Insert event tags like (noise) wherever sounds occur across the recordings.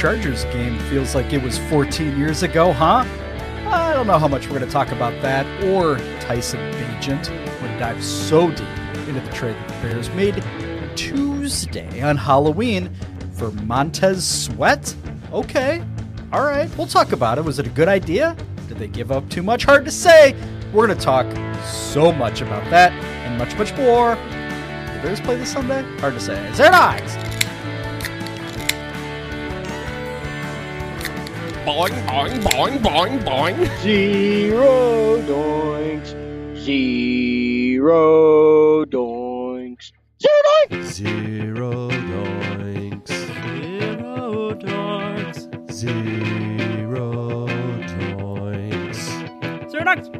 Chargers game feels like it was 14 years ago, huh? I don't know how much we're going to talk about that or Tyson Bagent. We're going to dive so deep into the trade that the Bears made Tuesday on Halloween for Montez Sweat. Okay, all right, we'll talk about it. Was it a good idea? Did they give up too much? Hard to say. We're going to talk so much about that and much, much more. The Bears play this Sunday? Hard to say. Is there next? Boing, boing, boing, boing, boing. Zero doinks. Zero doinks. Zero doinks. Zero doinks. Zero doinks. Zero doinks. Zero next.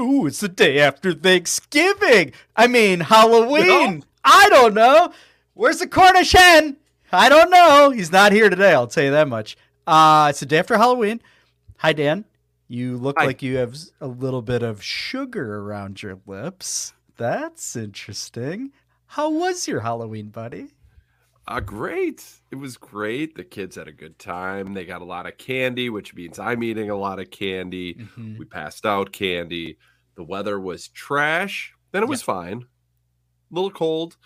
Ooh, it's the day after Thanksgiving. I mean, Halloween. I don't know. Where's the Cornish hen? I don't know. He's not here today. I'll tell you that much. Uh, it's the day after Halloween. Hi, Dan. You look Hi. like you have a little bit of sugar around your lips. That's interesting. How was your Halloween, buddy? Uh, great. It was great. The kids had a good time. They got a lot of candy, which means I'm eating a lot of candy. Mm-hmm. We passed out candy. The weather was trash. Then it was fine. A little cold.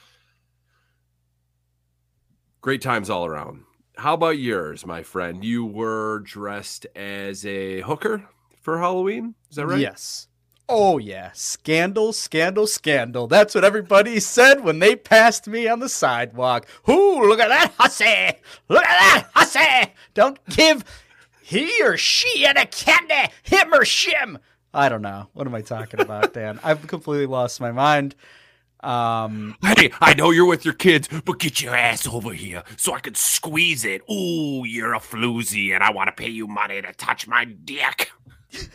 Great times all around. How about yours, my friend? You were dressed as a hooker for Halloween. Is that right? Yes. Oh yeah, scandal, scandal, scandal. That's what everybody said when they passed me on the sidewalk. Ooh, look at that hussy! Look at that hussy! Don't give he or she any candy, him or shim. I don't know. What am I talking about, Dan? I've completely lost my mind. Um, Hey, I know you're with your kids, but get your ass over here so I can squeeze it. Ooh, you're a floozy, and I want to pay you money to touch my dick. That's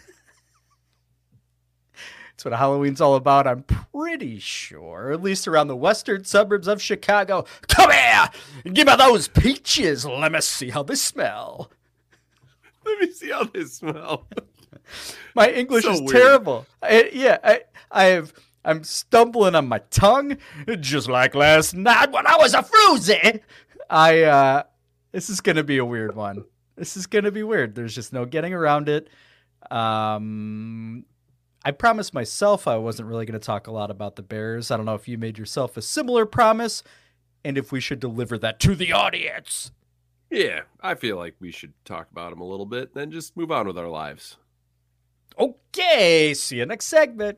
what Halloween's all about, I'm pretty sure. At least around the western suburbs of Chicago. Come here! Give me those peaches. Let me see how they smell. Let me see how they smell. (laughs) My English So is weird. terrible. I, yeah, I, I have. I'm stumbling on my tongue, just like last night when I was a floozy. I. uh This is gonna be a weird one. This is gonna be weird. There's just no getting around it. Um, I promised myself I wasn't really gonna talk a lot about the Bears. I don't know if you made yourself a similar promise, and if we should deliver that to the audience. Yeah, I feel like we should talk about them a little bit, then just move on with our lives. Okay, see you next segment.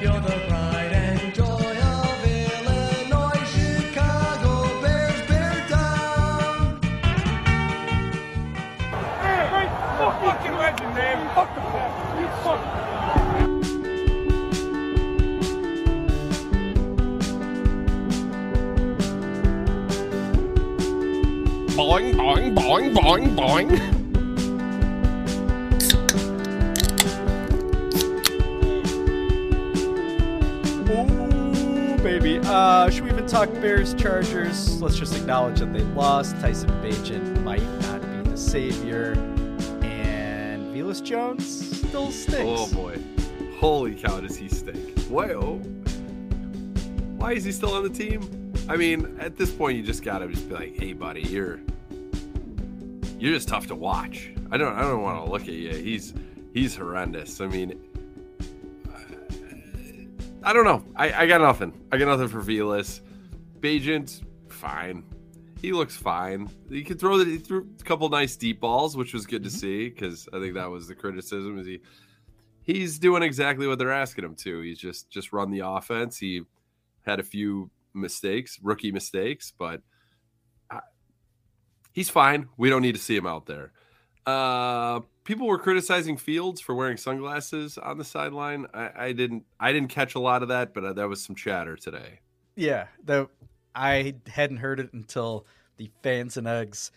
You're the pride and joy of Illinois, Chicago Bears, Bear Down. Fucking legend, man. Fuck the fuck. You fuck. Boing, boing, boing, boing, boing. Baby. Uh, should we even talk Bears Chargers? Let's just acknowledge that they lost. Tyson Bagent might not be the savior, and Velus Jones still stinks. Oh boy. Holy cow, does he stink. Why oh why is he still on the team? I mean, at this point you just gotta just be like, hey buddy, you're you're just tough to watch. I don't I don't want to look at you. He's he's horrendous. I mean I don't know. I, I got nothing. I got nothing for Velus. Bagent, fine. He looks fine. He could throw the he threw a couple nice deep balls, which was good to see because I think that was the criticism. Is he he's doing exactly what they're asking him to. He's just just run the offense. He had a few mistakes, rookie mistakes, but I, he's fine. We don't need to see him out there. Uh, people were criticizing Fields for wearing sunglasses on the sideline. I, I didn't. I didn't catch a lot of that, but uh, that was some chatter today. Yeah, the I hadn't heard it until the fans and eggs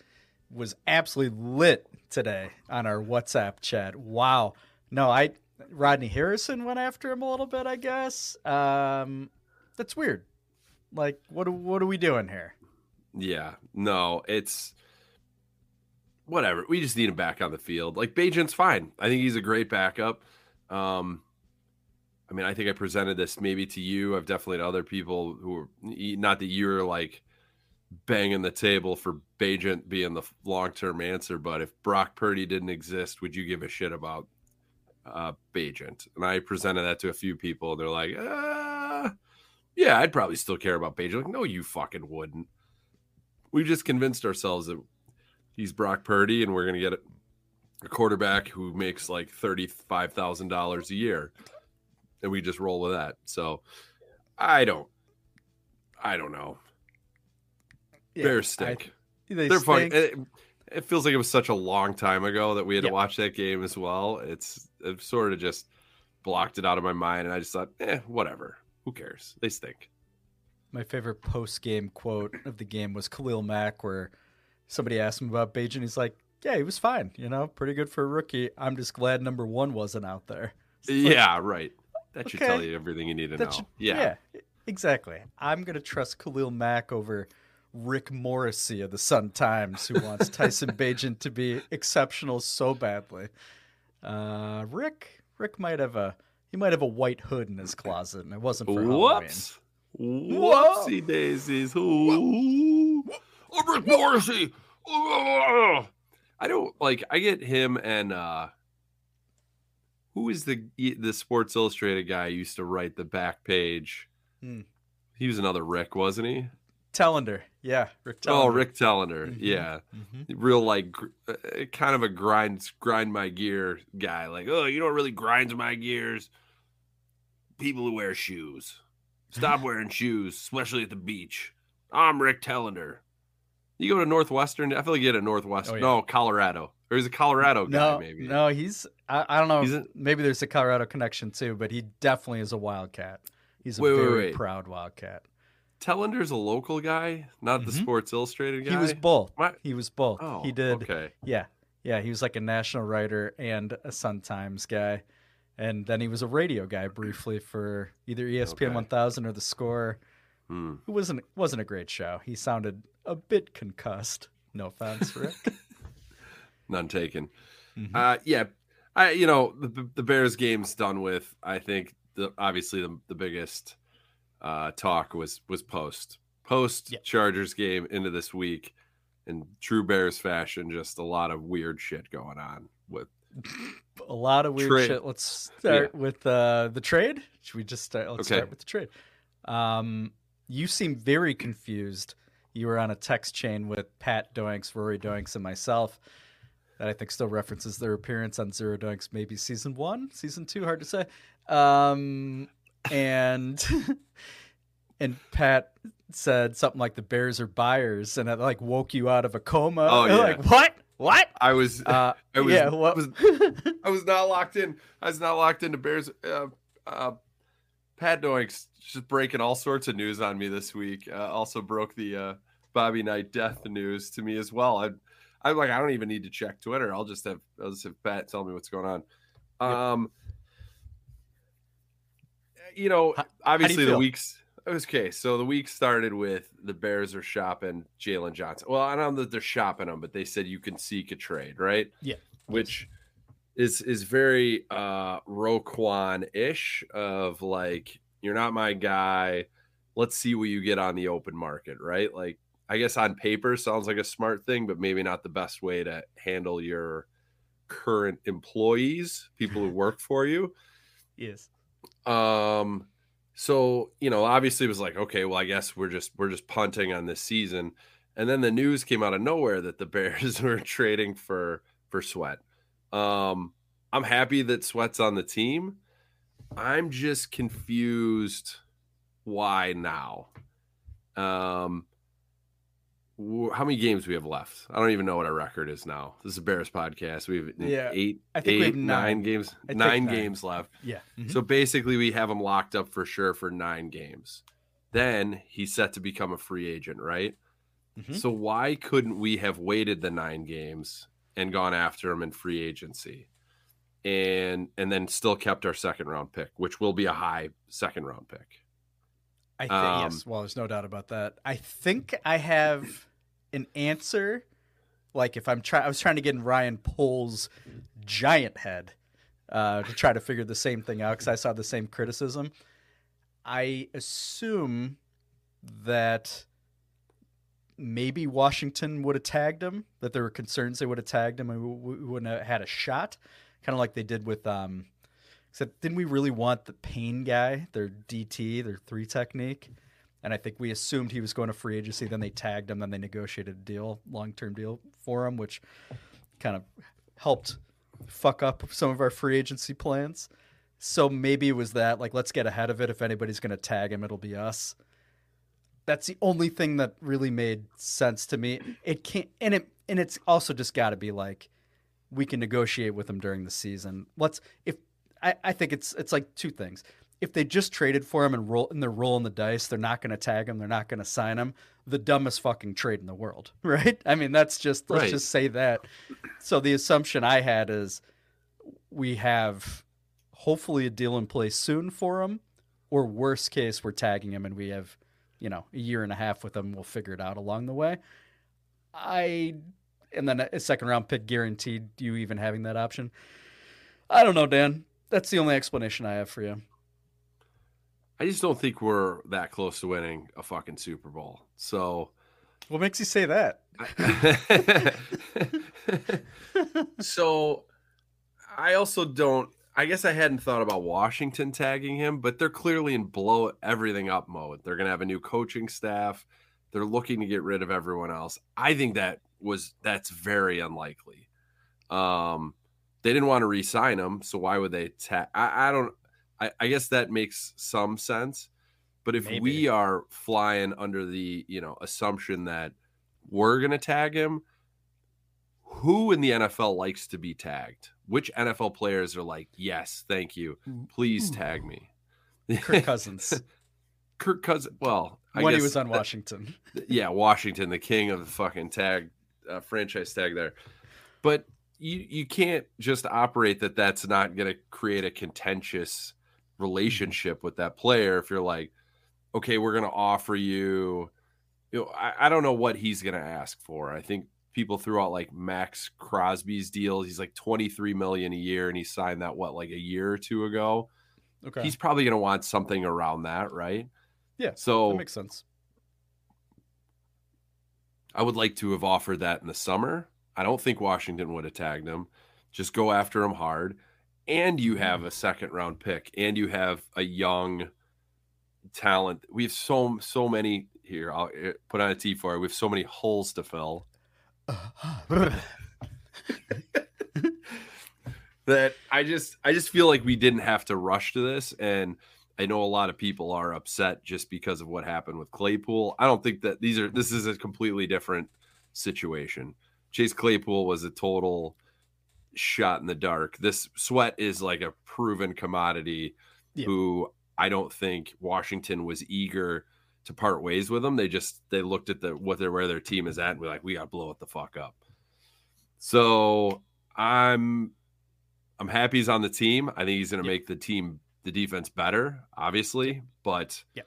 was absolutely lit today on our WhatsApp chat. Wow. No, I Rodney Harrison went after him a little bit, I guess. Um that's weird. Like what what are we doing here? Yeah, no, it's whatever. We just need him back on the field. Like Bagent's fine. I think he's a great backup. Um, I mean, I think I presented this maybe to you. I've definitely to other people who are not that you're like banging the table for Bagent being the long term answer, but if Brock Purdy didn't exist, would you give a shit about uh, Bagent? And I presented that to a few people, they're like, uh, "Yeah, I'd probably still care about Bagent." Like, no, you fucking wouldn't. We just convinced ourselves that he's Brock Purdy, and we're gonna get a quarterback who makes like thirty five thousand dollars a year, and we just roll with that. So, I don't, I don't know. Yeah, Bears stink. I- they They're fine. stink. It, it feels like it was such a long time ago that we had to watch that game as well. It's it sort of just blocked it out of my mind, and I just thought, eh, whatever. Who cares? They stink. My favorite post game quote of the game was Khalil Mack, where somebody asked him about Bagent. He's like, "Yeah, he was fine. You know, pretty good for a rookie. I'm just glad number one wasn't out there." (laughs) Like, yeah, right. That should okay. tell you everything you need to that know. should- yeah. exactly. I'm gonna trust Khalil Mack over Rick Morrissey of the Sun Times, who wants (laughs) Tyson Bagent to be exceptional so badly. Uh, Rick, Rick might have a he might have a white hood in his closet, and it wasn't for Halloween. Whoops. Whoopsie daisies. Ooh. Oh, Rick Morrissey. Ugh. I don't like I get him and uh who is the the Sports Illustrated guy used to write the back page? Hmm. He was another Rick, wasn't he? Telander, yeah, Rick. Telander. Oh, Rick Telander. Mhm. Yeah. Mhm. Real like gr- uh, kind of a grind grind my gear guy. Like, "Oh, you know what really grinds my gears? People who wear shoes. Stop (laughs) wearing shoes, especially at the beach. I'm Rick Telander. You go to Northwestern. I feel like you get a Northwestern. Oh, yeah. No, Colorado. Or he's a Colorado guy, No, maybe. no, he's I, I don't know. A- maybe there's a Colorado connection too, but he definitely is a Wildcat. He's a Wait, wait, very wait. proud Wildcat. Telander's a local guy, not the Mhm. Sports Illustrated guy. He was both. What? He was both. Oh, he did. Okay. Yeah, yeah. He was like a national writer and a Sun Times guy, and then he was a radio guy briefly for either ESPN Okay. 1000 or The Score. Hmm. It wasn't wasn't a great show. He sounded a bit concussed. No offense, Rick. (laughs) None taken. Mhm. Uh, yeah, I you know the the Bears game's done with. I think the obviously the, the biggest uh, talk was was post post Yeah. Chargers game into this week in true Bears fashion. Just a lot of weird shit going on with (laughs) a lot of weird Trade. shit. Let's start with uh, the trade. Should we just start? Let's Okay. start with the trade. Um, you seem very confused. You were on a text chain with Pat Doinks, Rory Doinks, and myself. That I think still references their appearance on Zero Doinks, maybe season one, season two, hard to say. Um, and (laughs) and Pat said something like the Bears are buyers, and it like woke you out of a coma. Oh, (laughs) You're yeah. like what? What? I was Uh, (laughs) I was, yeah, what? was I was not locked in. I was not locked into Bears. Uh, uh, Pat Doinks just breaking all sorts of news on me this week. Uh, also broke the uh, Bobby Knight death news to me as well. I, I'm like, I don't even need to check Twitter. I'll just have I'll just have Pat tell me what's going on. Um, you know, How- obviously the weeks. Okay, so the week started with the Bears are shopping Jaylon Johnson. Well, I don't know that they're shopping him, but they said you can seek a trade, right? Yeah. Which is is very uh Roquan ish of like you're not my guy. Let's see what you get on the open market, right? Like I guess on paper sounds like a smart thing, but maybe not the best way to handle your current employees, people who work for you. (laughs) yes. Um, so you know, obviously it was like, okay, well, I guess we're just we're just punting on this season. And then the news came out of nowhere that the (laughs) Bears were trading for for Sweat. Um, I'm happy that Sweat's on the team. I'm just confused why now. Um, how many games we have left? I don't even know what our record is now. This is a Bears podcast. We have Yeah, eight, I think we have nine. nine games, nine nine. games left. Yeah. Mhm. So basically, we have him locked up for sure for nine games. Then he's set to become a free agent, right? Mhm. So why couldn't we have waited the nine games and gone after him in free agency, and and then still kept our second round pick, which will be a high second round pick? I think Um, yes. Well, there's no doubt about that. I think I have an answer. Like if I'm trying, I was trying to get in Ryan Poles' giant head uh, to try to figure the same thing out because I saw the same criticism. I assume that maybe Washington would have tagged him. That there were concerns they would have tagged him and we, wouldn't have had a shot, kind of like they did with um, Except, didn't we really want the Payne guy, their DT, their three technique? And I think we assumed he was going to free agency. Then they tagged him. Then they negotiated a deal, long term deal for him, which kind of helped fuck up some of our free agency plans. So maybe it was that, like, let's get ahead of it. If anybody's going to tag him, it'll be us. That's the only thing that really made sense to me. It can't, and it, and it's also just got to be like, we can negotiate with him during the season. Let's if I, I think it's it's like two things. If they just traded for him and roll and they're rolling the dice, they're not going to tag him. They're not going to sign him. The dumbest fucking trade in the world, (laughs) right? I mean, that's just let's Right. just say that. So the assumption I had is we have hopefully a deal in place soon for him, or worst case, we're tagging him and we have you know a year and a half with him. We'll figure it out along the way. I and then a second round pick guaranteed. You even having that option? I don't know, Dan. That's the only explanation I have for you. I just don't think we're that close to winning a fucking Super Bowl. So What makes you say that? (laughs) (laughs) so I also don't I guess I hadn't thought about Washington tagging him, but they're clearly in blow everything up mode. They're gonna have a new coaching staff. They're looking to get rid of everyone else. I think that was that's very unlikely. Um they didn't want to re-sign him, so why would they tag I, I don't I, I guess that makes some sense. But if Maybe. we are flying under the, you know, assumption that we're gonna tag him, who in the NFL likes to be tagged? Which NFL players are like, yes, thank you. Please tag me. Kirk (laughs) Cousins Kirk Cousins. Well, I when he was on that- Washington. (laughs) yeah, Washington, the king of the fucking tag, uh, franchise tag there. But you you can't just operate that. That's not going to create a contentious relationship with that player. If you're like, okay, we're going to offer you, you know, I, I don't know what he's going to ask for. I think people threw out like Maxx Crosby's deal. He's like 23 million a year, and he signed that what like a year or two ago. Okay. he's probably going to want something around that, right? yeah. So that makes sense. I would like to have offered that in the summer. I don't think Washington would have tagged him. Just go after him hard. And you have a second round pick and you have a young talent. We have so so many here. I'll eh, put on a T for it. We have so many holes to fill that I just I just feel like we didn't have to rush to this and I know a lot of people are upset just because of what happened with Claypool. I don't think that these are this is a completely different situation. Chase Claypool was a total shot in the dark. This sweat is like a proven commodity Yeah. who I don't think Washington was eager to part ways with them. They just they looked at the what their where their team is at and we're like, we gotta blow it the fuck up. So I'm I'm happy he's on the team. I think he's gonna make the team the defense better, obviously, but Yeah.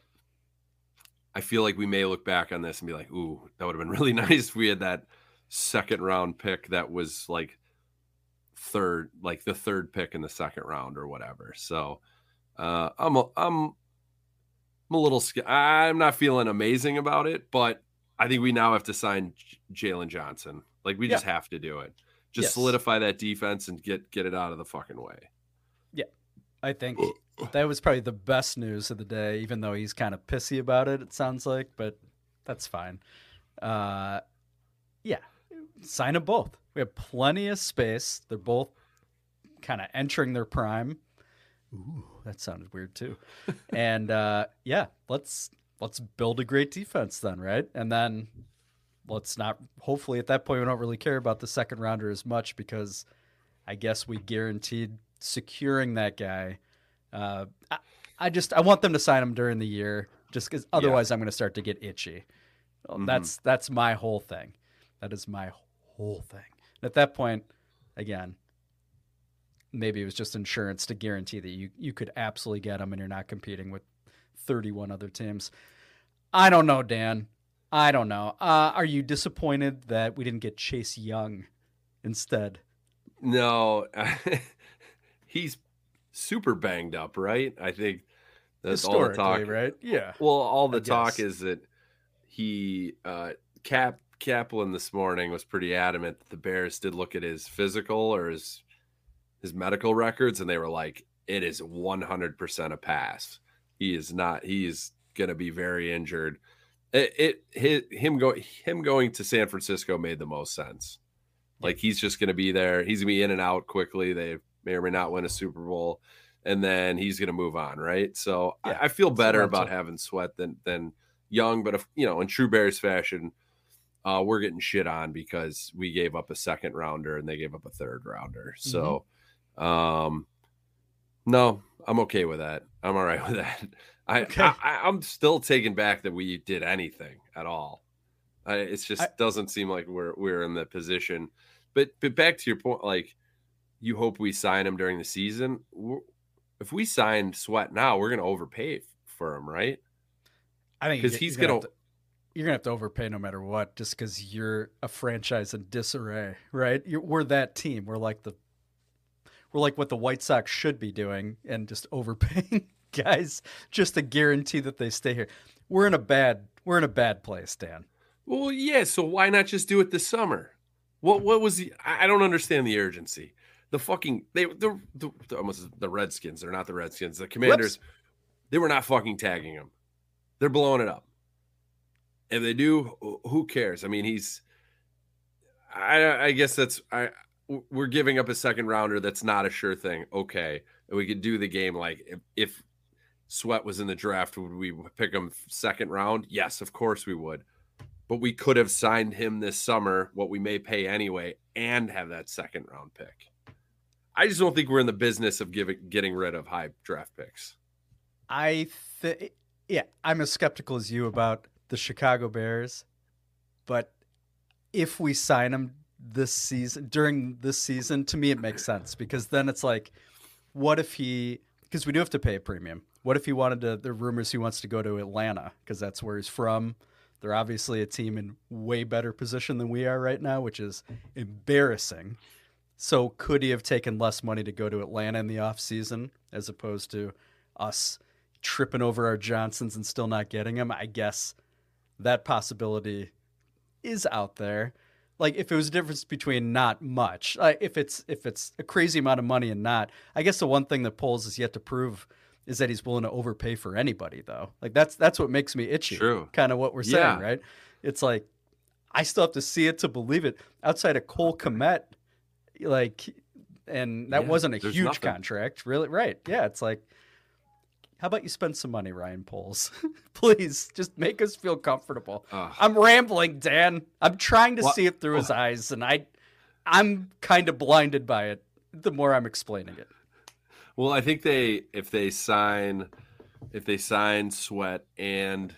I feel like we may look back on this and be like, ooh, that would have been (laughs) really nice if we had that second round pick that was like third, like the third pick in the second round or whatever. So uh, I'm a, I'm I'm a little I'm not feeling amazing about it, but I think we now have to sign Jaylon Johnson. Like we just have to do it. Just Yes. solidify that defense and get get it out of the fucking way. Yeah, I think that was probably the best news of the day, even though he's kind of pissy about it, it sounds like, but that's fine. Uh, yeah, sign them both. We have plenty of space. They're both kind of entering their prime. Ooh, that sounded weird too. (laughs) and uh, yeah, let's let's build a great defense then, right? And then let's not. Hopefully, at that point, we don't really care about the second rounder as much because I guess we guaranteed securing that guy. Uh, I, I just I want them to sign him during the year, just because otherwise I'm going to start to get itchy. Well, Mhm. That's that's my whole thing. That is my whole thing. At that point, again, maybe it was just insurance to guarantee that you you could absolutely get them and you're not competing with 31 other teams. I don't know, Dan. I don't know. Uh, are you disappointed that we didn't get Chase Young instead? No, (laughs) he's super banged up, right? I think that's all the talk. Right? Yeah. Well, all the I talk guess. is that he uh Cap Kaplan this morning was pretty adamant that the Bears did look at his physical or his his medical records and they were like it is 100% a pass. He is not he is going to be very injured. It, it his, him go him going to San Francisco made the most sense. Like he's just going to be there. He's going to be in and out quickly. They may or may not win a Super Bowl and then he's going to move on, right? So Yeah, I, I feel better about having Sweat than than Young, but if you know, in true Bears fashion, uh, we're getting shit on because we gave up a second rounder and they gave up a third rounder. So, Mm-hmm. um, no, I'm okay with that. I'm all right (laughs) with that. I, Okay. I, I'm still taken back that we did anything at all. I, it's just I- doesn't seem like we're we're in the position. But but back to your point, like you hope we sign him during the season. We're- If we sign Sweat now, we're going to overpay for him, right? I think Because he's going to. You're gonna have to overpay no matter what, just because you're a franchise in disarray, right? You're, we're that team. We're like the we're like what the White Sox should be doing, and just overpaying (laughs) guys just to guarantee that they stay here. We're in a bad we're in a bad place, Dan. Well, yeah. So why not just do it this summer? What what was the? I don't understand the urgency. The fucking they the, the, the almost the Redskins. They're not the Redskins. The Commanders. They were not fucking tagging them. They're blowing it up. If they do, who cares? I mean, he's. I I guess that's I. We're giving up a second rounder. That's not a sure thing. Okay, and we could do the game like if, if Sweat was in the draft, would we pick him second round? Yes, of course we would but we could have signed him this summer, what we may pay anyway, and have that second round pick. I just don't think we're in the business of giving getting rid of high draft picks. I think yeah, I'm as skeptical as you about the Chicago Bears, but if we sign him this season during this season, to me it makes sense because then it's like, what if he? Because we do have to pay a premium. What if he wanted to? The rumors he wants to go to Atlanta because that's where he's from. They're obviously a team in way better position than we are right now, which is embarrassing. So could he have taken less money to go to Atlanta in the offseason as opposed to us tripping over our Johnsons and still not getting him. I guess that possibility is out there. Like if it was a difference between not much, like if it's if it's a crazy amount of money and not, I guess the one thing that Poles is yet to prove is that he's willing to overpay for anybody though. Like that's that's what makes me itchy. True. Kind of what we're saying, Yeah. right? It's like I still have to see it to believe it. Outside of Cole Kmet, like, and that Yeah, wasn't a huge nothing. contract, really. Right? Yeah, it's like, how about you spend some money, Ryan Poles? (laughs) Please, just make us feel comfortable. Ugh. I'm rambling, Dan. I'm trying to Well- see it through his eyes, and I, I'm kind of blinded by it. The more I'm explaining it, Well, I think they if they sign if they sign Sweat and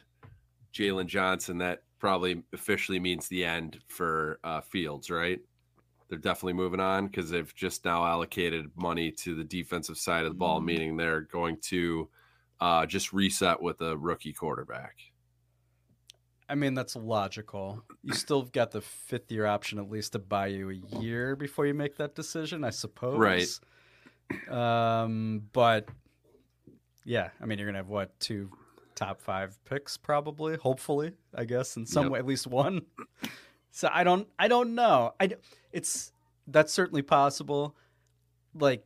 Jaylon Johnson, that probably officially means the end for uh, Fields, right? They're definitely moving on because they've just now allocated money to the defensive side of the ball, meaning they're going to uh, just reset with a rookie quarterback. I mean that's logical. You still got the fifth year option at least to buy you a year before you make that decision, I suppose. Right. Um, but yeah, I mean you're gonna have what two top five picks probably, hopefully, I guess in some Yep. way, at least one. So I don't, I don't know. I, it's that's certainly possible. Like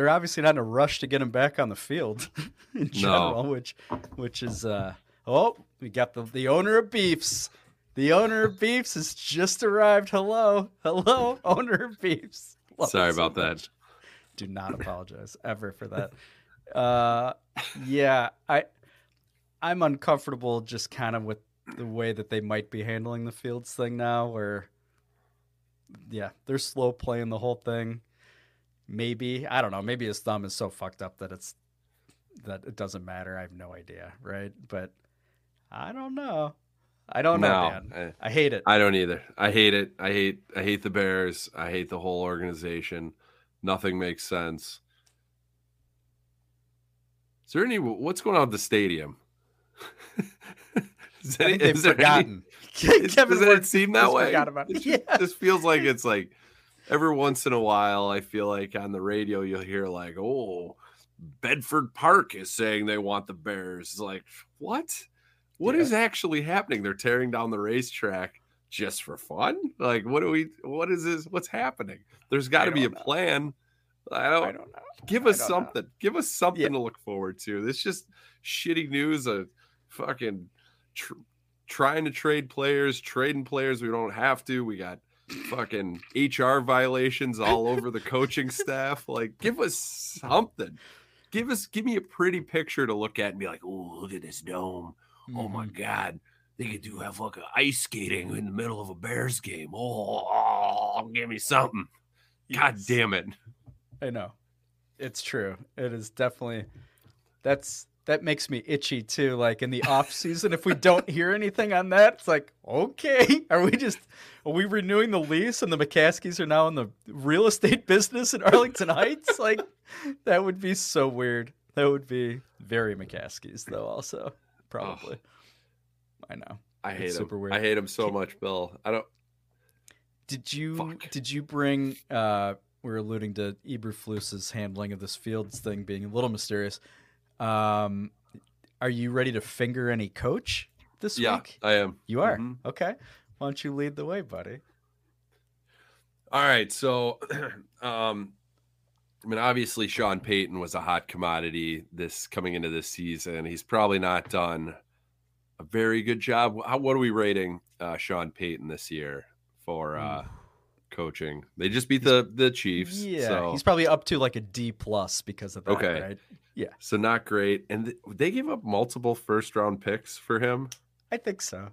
they're obviously not in a rush to get him back on the field (laughs) in general, which, which is uh oh, we got the the owner of Beefs. The owner of Beefs has just arrived. Hello, hello, (laughs) owner of Beefs. Love Sorry so about that. much. Do not apologize ever for that. Uh, yeah, I I'm uncomfortable just kind of with the way that they might be handling the Fields thing now, where yeah, they're slow playing the whole thing. Maybe I don't know. Maybe his thumb is so fucked up that it's that it doesn't matter. I have no idea, right? But I don't know. I don't know, No, man. I- I hate it. I don't either. I hate it. I hate I hate the Bears. I hate the whole organization. Nothing makes sense. Is there any what's going on with the stadium? (laughs) Is any- they've is any- forgotten. Is- (laughs) Kevin does it seem that way? it. Yeah. just feels like it's like every once in a while. I feel like on the radio you'll hear like, "Oh, Bedford Park is saying they want the Bears." It's like, what? What Yeah. is actually happening? They're tearing down the racetrack just for fun? Like, what do we? What is this? What's happening? There's got to be a know. plan. I don't, I don't know. give us don't know. something. Give us something Yeah. to look forward to. This just shitty news of fucking tr- trying to trade players, trading players we don't have to. We got fucking HR violations all over the coaching staff. Like, give us something. Give us, give me a pretty picture to look at and be like, Oh, look at this dome. Oh my Mhm. God. They could do have like a ice skating in the middle of a Bears game. Oh, oh, give me something. God Yes. damn it. I know. It's true. It is definitely that's that makes me itchy too. Like in the off season, if we don't hear anything on that, it's like, okay, (laughs) are we just are we renewing the lease and the McCaskeys are now in the real estate (laughs) business in Arlington Heights? Like that would be so weird. That would be very McCaskeys though, also. Probably. I know. I hate It's him. super weird. I hate him so much, Bill. I don't. Did you Fuck. did you bring uh we were alluding to Eberflus's handling of this Fields thing being a little mysterious. Um are you ready to finger any coach this Yeah, week? I am. You are. Mhm. Okay. Why don't you lead the way, buddy? All right, so (clears throat) um I mean obviously Sean Payton was a hot commodity this coming into this season. He's probably not done a very good job. How, what are we rating uh Sean Payton this year for uh coaching? They just beat the the Chiefs. Yeah, so, he's probably up to like a D plus because of that, Okay. right? Yeah, so not great. And th- they gave up multiple first round picks for him. I think so.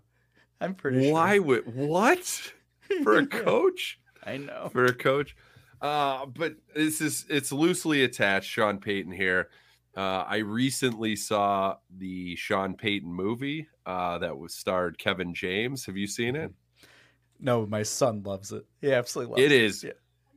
I'm pretty Why sure. would what? (laughs) For a coach? I know. for a coach. Uh, but this is it's loosely attached. Sean Payton here. Uh, I recently saw the Sean Payton movie uh, that was starred Kevin James. Have you seen it? No, my son loves it. He absolutely loves It it. is Yeah.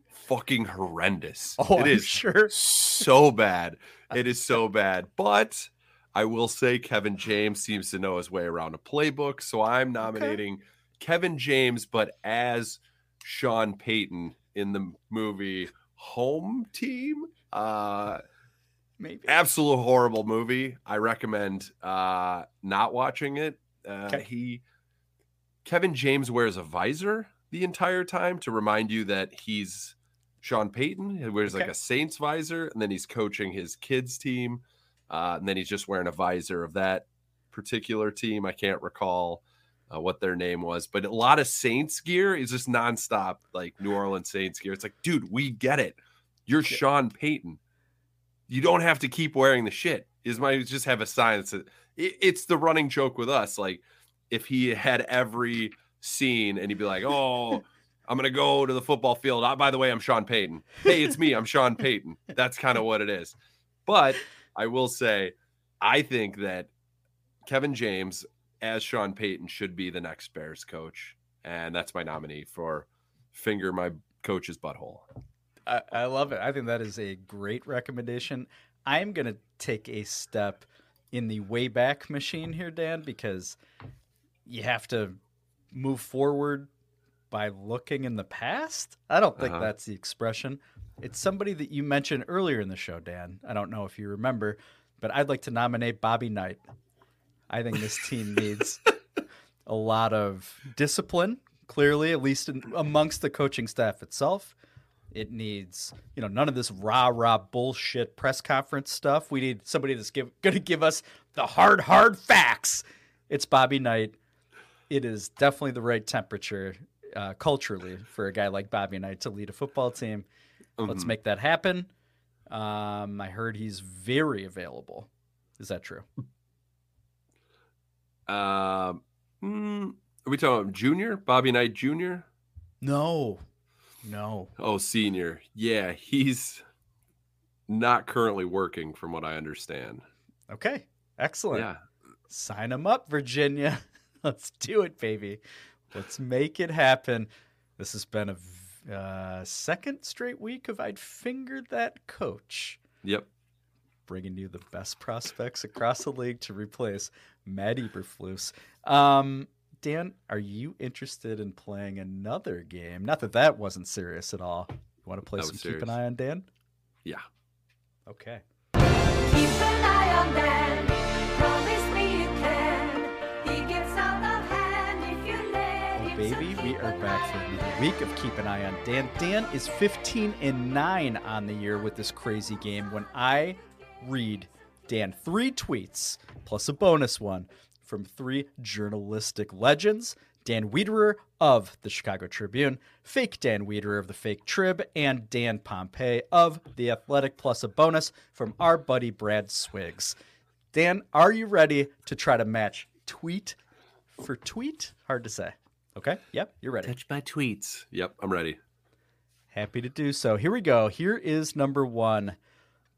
fucking horrendous. Oh, it I'm is sure. so bad. It is so bad. But I will say Kevin James seems to know his way around a playbook. So I'm nominating Kevin James, but as Sean Payton in the movie Home Team. Uh maybe. absolute horrible movie. I recommend uh not watching it. Uh, Okay. He Kevin James wears a visor the entire time to remind you that he's Sean Payton. He wears like a Saints visor, and then he's coaching his kids team, uh, and then he's just wearing a visor of that particular team. I can't recall. Uh, what their name was, but a lot of Saints gear is just nonstop, like New Orleans Saints gear. It's like, dude, we get it. You're Sean Payton you don't have to keep wearing the shit. Is might just have a sign that says it, it's the running joke with us. Like if he had every scene and he'd be like, "Oh, I'm gonna go to the football field. Ah, by the way, I'm Sean Payton. Hey, it's me. I'm Sean Payton." That's kind of what it is. But I will say, I think that Kevin James as Sean Payton should be the next Bears coach, and that's my nominee for finger my coach's butthole. I, I love it. I think that is a great recommendation. I'm going to take a step in the way back machine here, Dan, because you have to move forward by looking in the past. I don't think Uh-huh. that's the expression. It's somebody that you mentioned earlier in the show, Dan. I don't know if you remember, but I'd like to nominate Bobby Knight. I think this team (laughs) needs a lot of discipline, clearly, at least in, amongst the coaching staff itself. It needs, you know, none of this rah rah bullshit press conference stuff. We need somebody that's give, to give us the hard, hard facts. It's Bobby Knight. It is definitely the right temperature uh, culturally for a guy like Bobby Knight to lead a football team. Let's Mhm. make that happen. Um, I heard he's very available. Is that true? Um, mm, are we talking about junior? Bobby Knight Jr.? No, no. Oh, senior. Yeah, he's not currently working, from what I understand. Okay, excellent. Yeah. Sign him up, Virginia. (laughs) (laughs) Let's do it, baby. Let's make it happen. This has been a uh, second straight week of I'd fingered that coach, Yep. bringing you the best prospects across the league to replace Matt Eberflus. Um, Dan, are you interested in playing another game? Not that that wasn't serious at all. You want to play That some was Keep an. Eye on Dan? Yeah. Okay. Keep an eye on Dan. Baby, we are back for another week of Keep an Eye on Dan. Dan is 15 and 9 on the year with this crazy game. When I read Dan three tweets plus a bonus one from three journalistic legends Dan Wiederer of the Chicago Tribune, fake Dan Wiederer of the fake Trib, and Dan Pompei of the Athletic, plus a bonus from our buddy Brad Swigs. Dan, are you ready to try to match tweet for tweet? Hard to say. Okay. Yep. You're ready. Touch my tweets. Yep, I'm ready. Happy to do so. Here we go. Here is number one.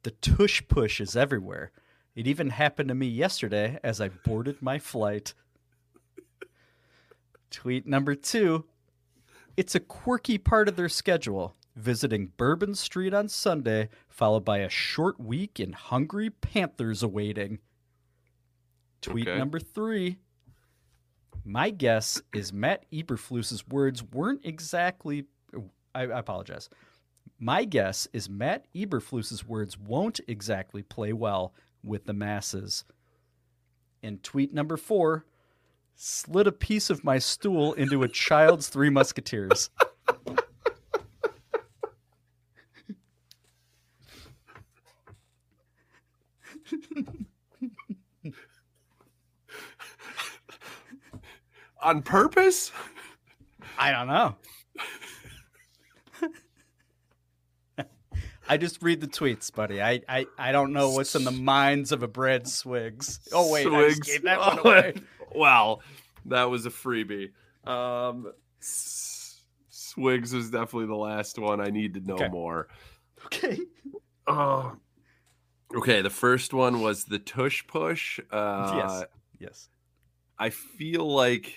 The tush push is everywhere. It even happened to me yesterday as I boarded my flight. Tweet number two. It's a quirky part of their schedule, visiting Bourbon Street on Sunday, followed by a short week in Hungry Panthers awaiting. Tweet Okay. number three. My guess is Matt Eberflus's words weren't exactly. I, I apologize. My guess is Matt Eberflus's words won't exactly play well with the masses. And tweet number four slid a piece of my stool into a child's Three Musketeers. (laughs) On purpose? I don't know. I just read the tweets, buddy. I, I, I don't know what's in the minds of a bread Swigs. Oh wait, I just gave that one away. (laughs) well, that was a freebie. Um, Swigs was definitely the last one. I need to know Okay. more. Okay. Oh. Okay, the first one was the tush push. Uh, yes. Yes. I feel like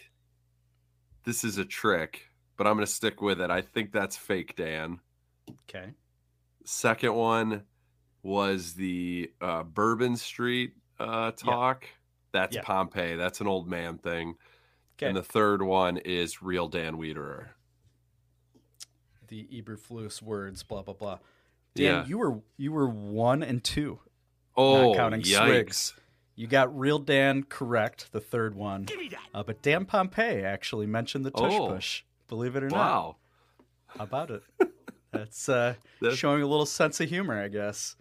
this is a trick, but I'm going to stick with it. I think that's fake, Dan. Okay. Second one was the uh, Bourbon Street uh, talk. That's Yeah. Pompei. That's an old man thing. Okay. And the third one is real Dan Wiederer. the Eberflus words, blah blah blah. Dan, Yeah. you were you were one and two Oh, not counting yikes. Swigs. You got real Dan correct, the third one. Uh, but Dan Pompei actually mentioned the tush Oh. push. Believe it or not. Wow. How about it? (laughs) That's uh, That- showing a little sense of humor, I guess.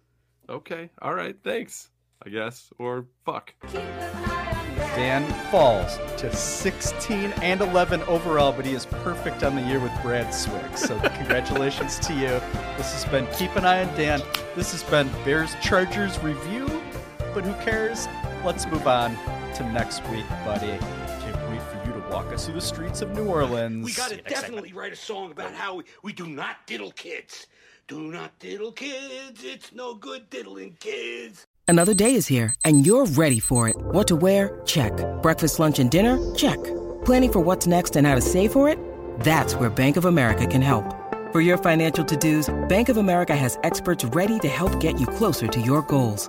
Okay. All right. Thanks. I guess. Or fuck. Keep an eye on Dan. Dan falls to 16 and 11 overall, but he is perfect on the year with Brad Swig. So (laughs) congratulations to you. This has been Keep an Eye on Dan. This has been Bears Chargers review, but who cares? Let's move on to next week, buddy. Can't wait for you to walk us through the streets of New Orleans. We gotta definitely write a song about how we, we do not diddle kids. Do not diddle kids. It's no good diddling kids. Another day is here, and you're ready for it. What to wear? Check. Breakfast, lunch, and dinner? Check. Planning for what's next and how to save for it? That's where Bank of America can help. For your financial to dos, Bank of America has experts ready to help get you closer to your goals.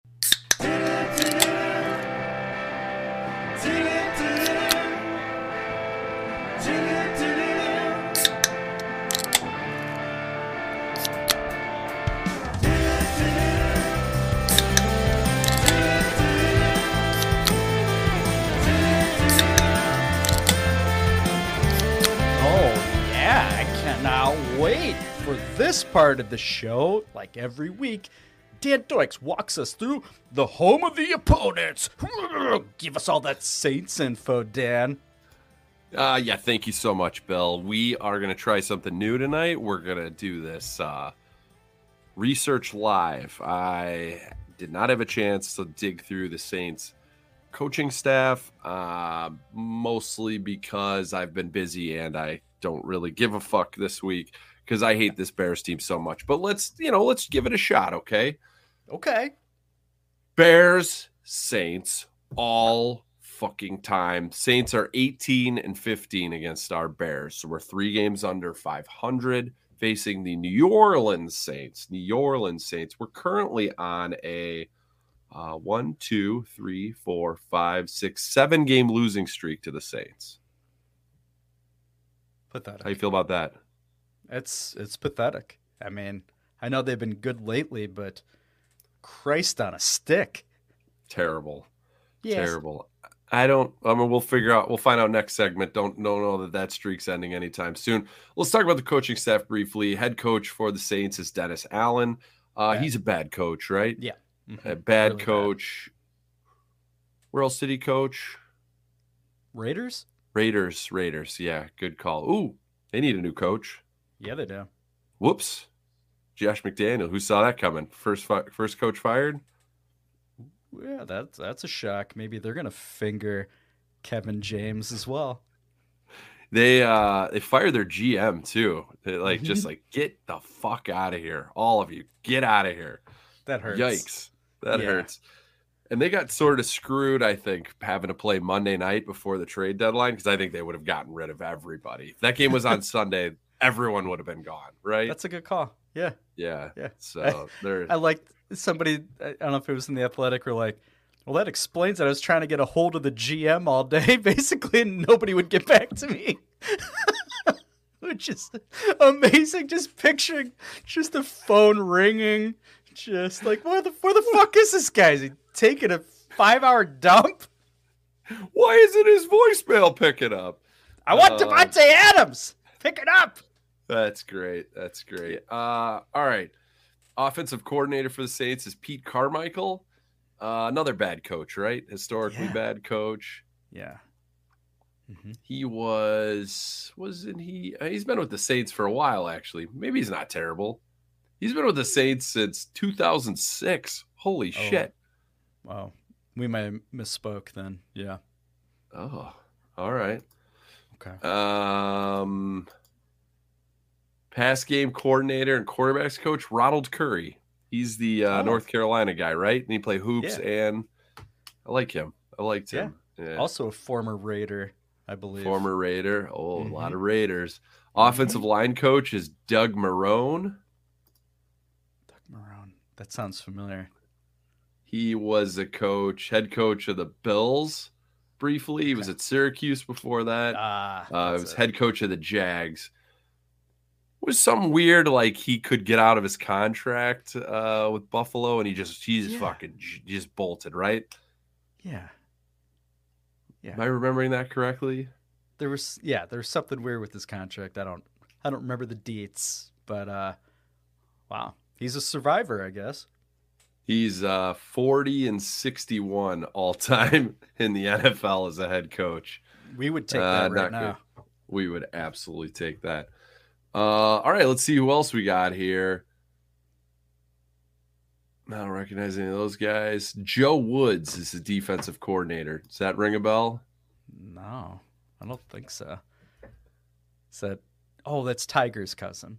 Part of the show. Like every week, Dan Doikes walks us through the home of the opponents. (laughs) Give us all that Saints info, Dan. Uh, yeah, thank you so much, Bill. We are going to try something new tonight. We're going to do this uh, research live. I did not have a chance to dig through the Saints coaching staff, uh, mostly because I've been busy and I don't really give a fuck this week because I hate this Bears team so much. But let's, you know, let's give it a shot, okay? Okay. Bears, Saints, all fucking time. Saints are 18 and 15 against our Bears. So we're three games under 500 facing the New Orleans Saints. New Orleans Saints. We're currently on a uh, one, two, three, four, five, six, seven game losing streak to the Saints. Put that. How you feel about that? It's it's pathetic. I mean, I know they've been good lately, but Christ on a stick. Terrible. Yes. Terrible. I don't. I mean, we'll figure out. We'll find out next segment. Don't don't know that that streak's ending anytime soon. Let's talk about the coaching staff briefly. Head coach for the Saints is Dennis Allen. Uh, Yeah. he's a bad coach, right? Yeah. A bad Really bad. coach. Where else did he coach? Raiders? Raiders. Raiders. Yeah, good call. Ooh, they need a new coach. Yeah, they do. Whoops. Josh McDaniel. Who saw that coming? First fi- first coach fired. Yeah, that's that's a shock. Maybe they're gonna finger Kevin James as well. They uh they fired their GM too. They like just Mhm. like get the fuck out of here, all of you, get out of here. That hurts. Yikes, that Yeah. hurts. And they got sort of screwed, I think, having to play Monday night before the trade deadline because I think they would have gotten rid of everybody. If that game was on (laughs) Sunday, everyone would have been gone, right? That's a good call. Yeah. yeah, Yeah. So they're I liked somebody I don't know if it was in the athletic or like well that explains that I was trying to get a hold of the GM all day (laughs) basically and nobody would get back to me. (laughs) Which is amazing just picturing just the phone ringing just like where the where the fuck is this guy? Is he taking a 5-hour dump? why isn't his voicemail picking up? I want Uh, Davante Adams. Pick it up. That's great. That's great. Uh, all right. Offensive coordinator for the Saints is Pete Carmichael. Uh, another bad coach, right? Historically Yeah. bad coach. Yeah. Mhm. He was, wasn't he? uh, He's been with the Saints for a while, actually. Maybe he's not terrible. He's been with the Saints since 2006. Holy Oh. shit. Wow. We might have misspoke then. Yeah. Oh, all right. Okay. Um, pass game coordinator and quarterbacks coach Ronald Curry. He's the uh, Oh. North Carolina guy, right? And he played hoops, Yeah. and I like him. I liked him. Yeah. Also a former Raider, I believe. Former Raider. Oh, a lot of Raiders. Offensive line coach is Doug Marrone. Doug Marrone. That sounds familiar. He was a coach, head coach of the Bills briefly. He was at Syracuse before that. Ah, Uh, that's was it. head coach of the Jags. Was something weird like he could get out of his contract uh, with Buffalo, and he just he's Yeah. fucking j- just bolted, right? Yeah. Yeah. Am I remembering that correctly? There was yeah, there was something weird with his contract. I don't I don't remember the dates, but uh wow. He's a survivor, I guess. He's uh, 40 and 61 all (laughs) time in the NFL as a head coach. We would take Uh, that right now. good. We would absolutely take that. Uh, all right, let's see who else we got here. I don't recognize any of those guys. Joe Woods is the defensive coordinator. Does that ring a bell? No, I don't think so. Is that oh that's Tiger's cousin.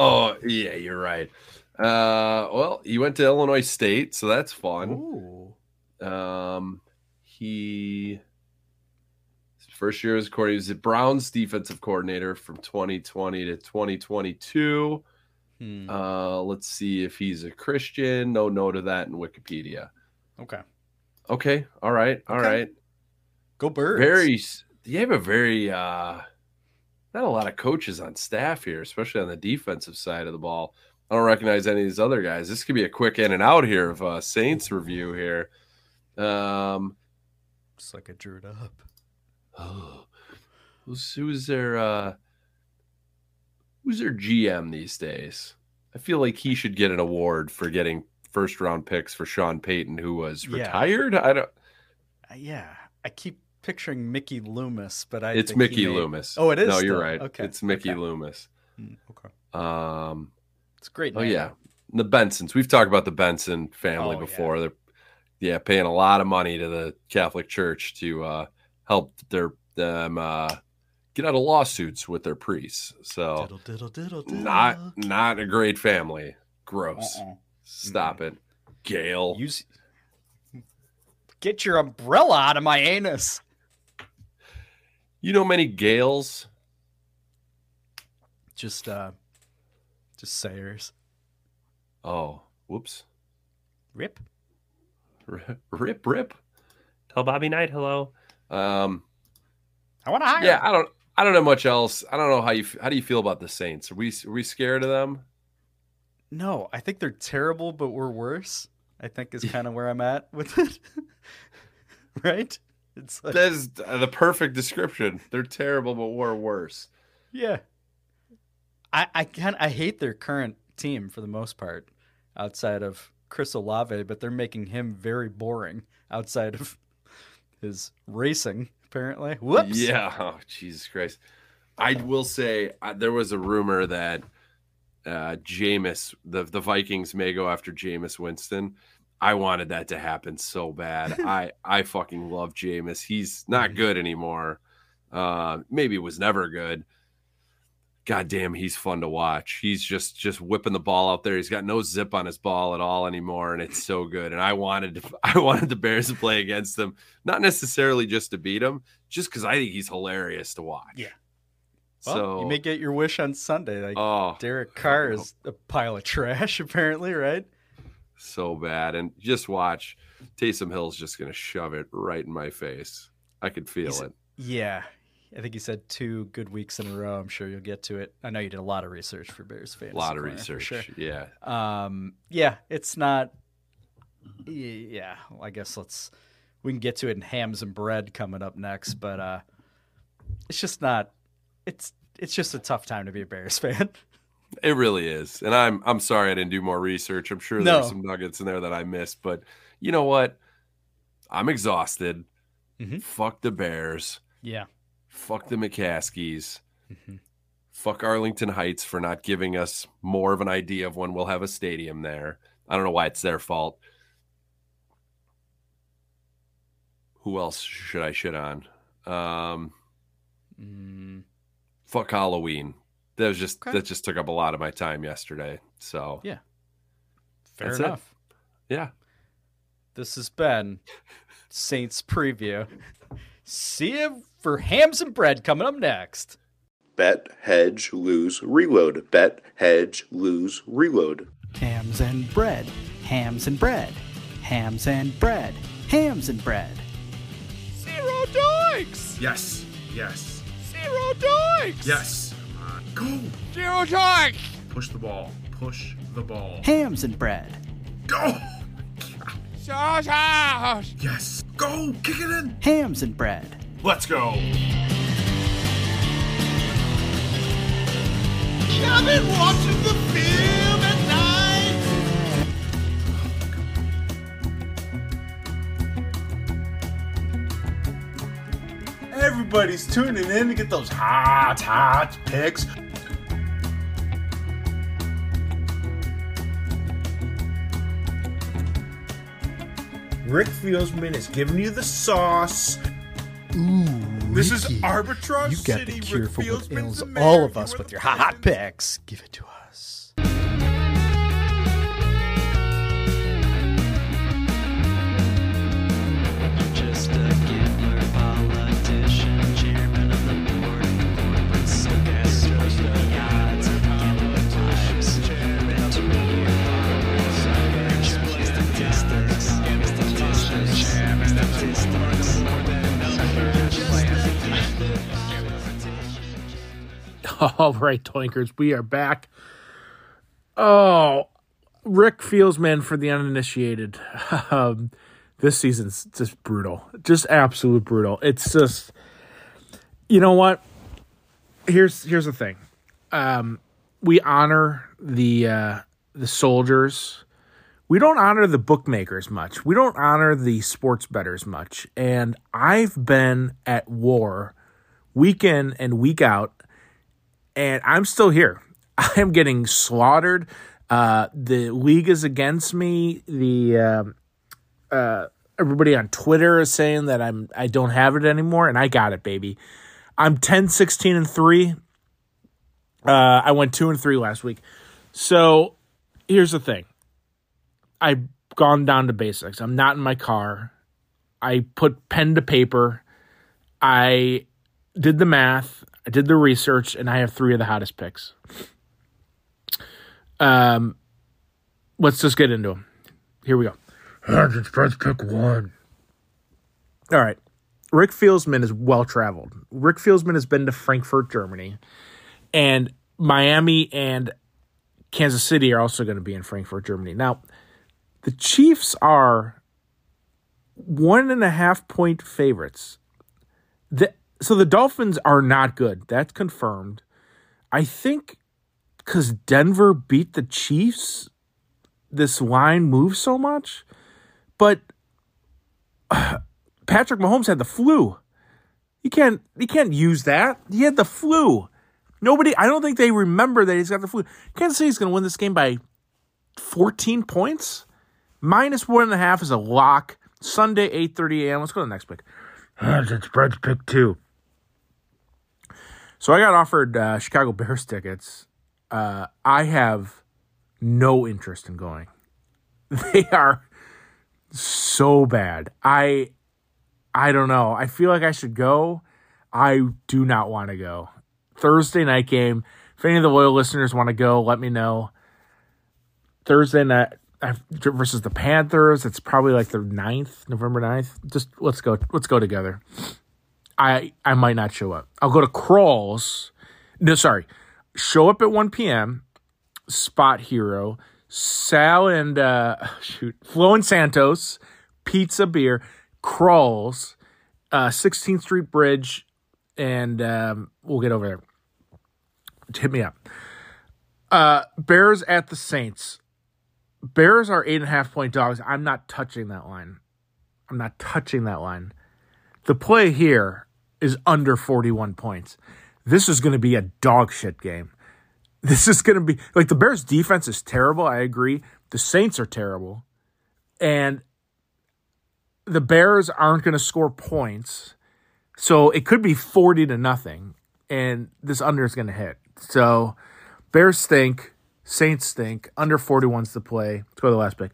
Oh, yeah, you're right. Uh, well, he went to Illinois State, so that's fun. Ooh. Um, he first year as coordinator, he was the Browns defensive coordinator from 2020 to 2022. Hmm. Uh, let's see if he's a Christian. No note of that in Wikipedia. Okay. Okay, all right, all Okay. right. Go birds. Very. You have a very uh, not a lot of coaches on staff here, especially on the defensive side of the ball. I don't recognize any of these other guys. This could be a quick in and out here of uh, Saints review here. Um, Just like I drew it up. Oh, who's who's their uh who's their GM these days? I feel like he should get an award for getting first round picks for Sean Payton, who was Yeah. retired. I don't. Uh, yeah. I keep picturing Mickey Loomis, but I It's Mickey may- Loomis. Oh, it is. No, you're right. Okay. It's Mickey okay. Loomis. Hmm, okay. Um. It's great. Oh yeah, the Bensons. We've talked about the Benson family Oh, yeah. before. They're yeah paying a lot of money to the Catholic Church to uh, help their them uh, get out of lawsuits with their priests. So Diddle, diddle, diddle, diddle. not not a great family. Gross. Uh-uh. Stop it, Gail. Use. Get your umbrella out of my anus. You know many Gales? Just uh, just sayers. Oh, whoops. Rip. Rip, (laughs) rip, rip. Tell Bobby Knight hello. Um, I want to hire. yeah, I don't. I don't know much else. I don't know how you. How do you feel about the Saints? Are we? Are we scared of them? No, I think they're terrible, but we're worse. I think is (laughs) kind of where I'm at with it. (laughs) right? It's like, That's the perfect description. They're terrible, but we're worse. yeah. I I can I hate their current team for the most part, outside of Chris Olave, but they're making him very boring outside of his racing. Apparently, whoops. Yeah. Oh, Jesus Christ. I will say uh, there was a rumor that uh Jameis, the the Vikings may go after Jameis Winston. I wanted that to happen so bad. (laughs) I I fucking love Jameis. He's not good anymore. Uh maybe was never good. God damn, he's fun to watch. He's just just whipping the ball out there. He's got no zip on his ball at all anymore, and it's so good. And I wanted to, (laughs) I wanted the Bears to play against him, not necessarily just to beat him, just because I think he's hilarious to watch. Yeah. Well, so you may get your wish on Sunday. Like oh, Derek Carr (laughs) is a pile of trash, (laughs) apparently, right? so bad. And just watch, Taysom Hill's just gonna shove it right in my face. I could feel He's- it. Yeah. I think you said two good weeks in a row. I'm sure you'll get to it. I know you did a lot of research for Bears fans. A lot of research. Yeah. Um, yeah, it's not. Yeah, well, I guess let's. We can get to it in hams and bread coming up next, but uh, it's just not. It's it's just a tough time to be a Bears (laughs) fan. It really is. And I'm I'm sorry I didn't do more research. I'm sure No. there's some nuggets in there that I missed, but you know what? I'm exhausted. Mhm. Fuck the Bears. yeah. Fuck the McCaskeys. Mhm. Fuck Arlington Heights for not giving us more of an idea of when we'll have a stadium there. I don't know why it's their fault. Who else should I shit on? Um, Mm, fuck Halloween. That was just Okay. that just took up a lot of my time yesterday. So Yeah. fair That's it. enough. yeah. This has been Saints preview. See you for hams and bread coming up next. Bet, hedge, lose, reload. Bet, hedge, lose, reload. Hams and bread, hams and bread, Hams and bread. Hams and bread. Zero doinks! Yes, yes, Zero doinks! yes. Come on, go. Zero doinks! Push the ball. Push the ball. Hams and bread. Go. Sausage! Yes. Go. Kick it in. Hams and bread. Let's go. I've been watching the film at night! Everybody's tuning in to get those hot, hot picks. Rick Feelsmen is giving you the sauce. Ooh, This is Ricky, Arbitrage You've got City. the cure Rick for what ails all of us with your hot, hot picks. Give it to us. (laughs) All right, Toinkers, we are back. Oh, Rick Feelsmen for the uninitiated. (laughs) Um, this season's just brutal, just absolute brutal. It's just, you know what? Here's here's the thing. Um, we honor the uh, the soldiers. We don't honor the bookmakers much. We don't honor the sports bettors much. And I've been at war week in and week out and I'm still here. (laughs) I am getting slaughtered. Uh, the league is against me. The um uh, everybody on Twitter is saying that I'm I don't have it anymore, and I got it, baby. I'm 10, 16, and three. Uh, I went two and three last week. So here's the thing. I've gone down to basics. I'm not in my car. I put pen to paper. I did the math. I did the research, and I have three of the hottest picks. Um, let's just get into them. Here we go. Spreads pick one. All right. Rick Feelsmen is well traveled. Rick Feelsmen has been to Frankfurt, Germany, and Miami and Kansas City are also going to be in Frankfurt, Germany. Now, the Chiefs are one and a half point favorites. The, so the Dolphins are not good. That's confirmed. I think because Denver beat the Chiefs, this line moves so much. But (sighs) Patrick Mahomes had the flu. You can't you can't use that. He had the flu. Nobody I don't think they remember that he's got the flu. Kansas City's gonna win this game by 14 points. Minus one and a half is a lock. Sunday, 8:30 a.m. Let's go to the next pick. It's (sighs) spreads pick two. So I got offered uh, Chicago Bears tickets. Uh, I have no interest in going. (laughs) They are so bad. I I don't know. I feel like I should go. I do not want to go. Thursday night game. If any of the loyal listeners want to go, let me know. Thursday night versus the Panthers. It's probably like the 9th, November 9th. Just let's go. Let's go together. I I might not show up. I'll go to Kroll's. No, sorry. Show up at 1 p.m. Spot Hero. Sal and uh (laughs) shoot. Flo and Santos. Pizza beer. Kroll's. Uh 16th Street Bridge. And um, we'll get over there. Hit me up. Uh Bears at the Saints. Bears are eight and a half point dogs. I'm not touching that line. I'm not touching that line. The play here is under 41 points. This is going to be a dog shit game. This is going to be like the Bears defense is terrible. I agree. The Saints are terrible. And the Bears aren't going to score points. So it could be 40 to nothing. And this under is going to hit. So Bears stink. Saints stink. Under 41's the play. Let's go to the last pick.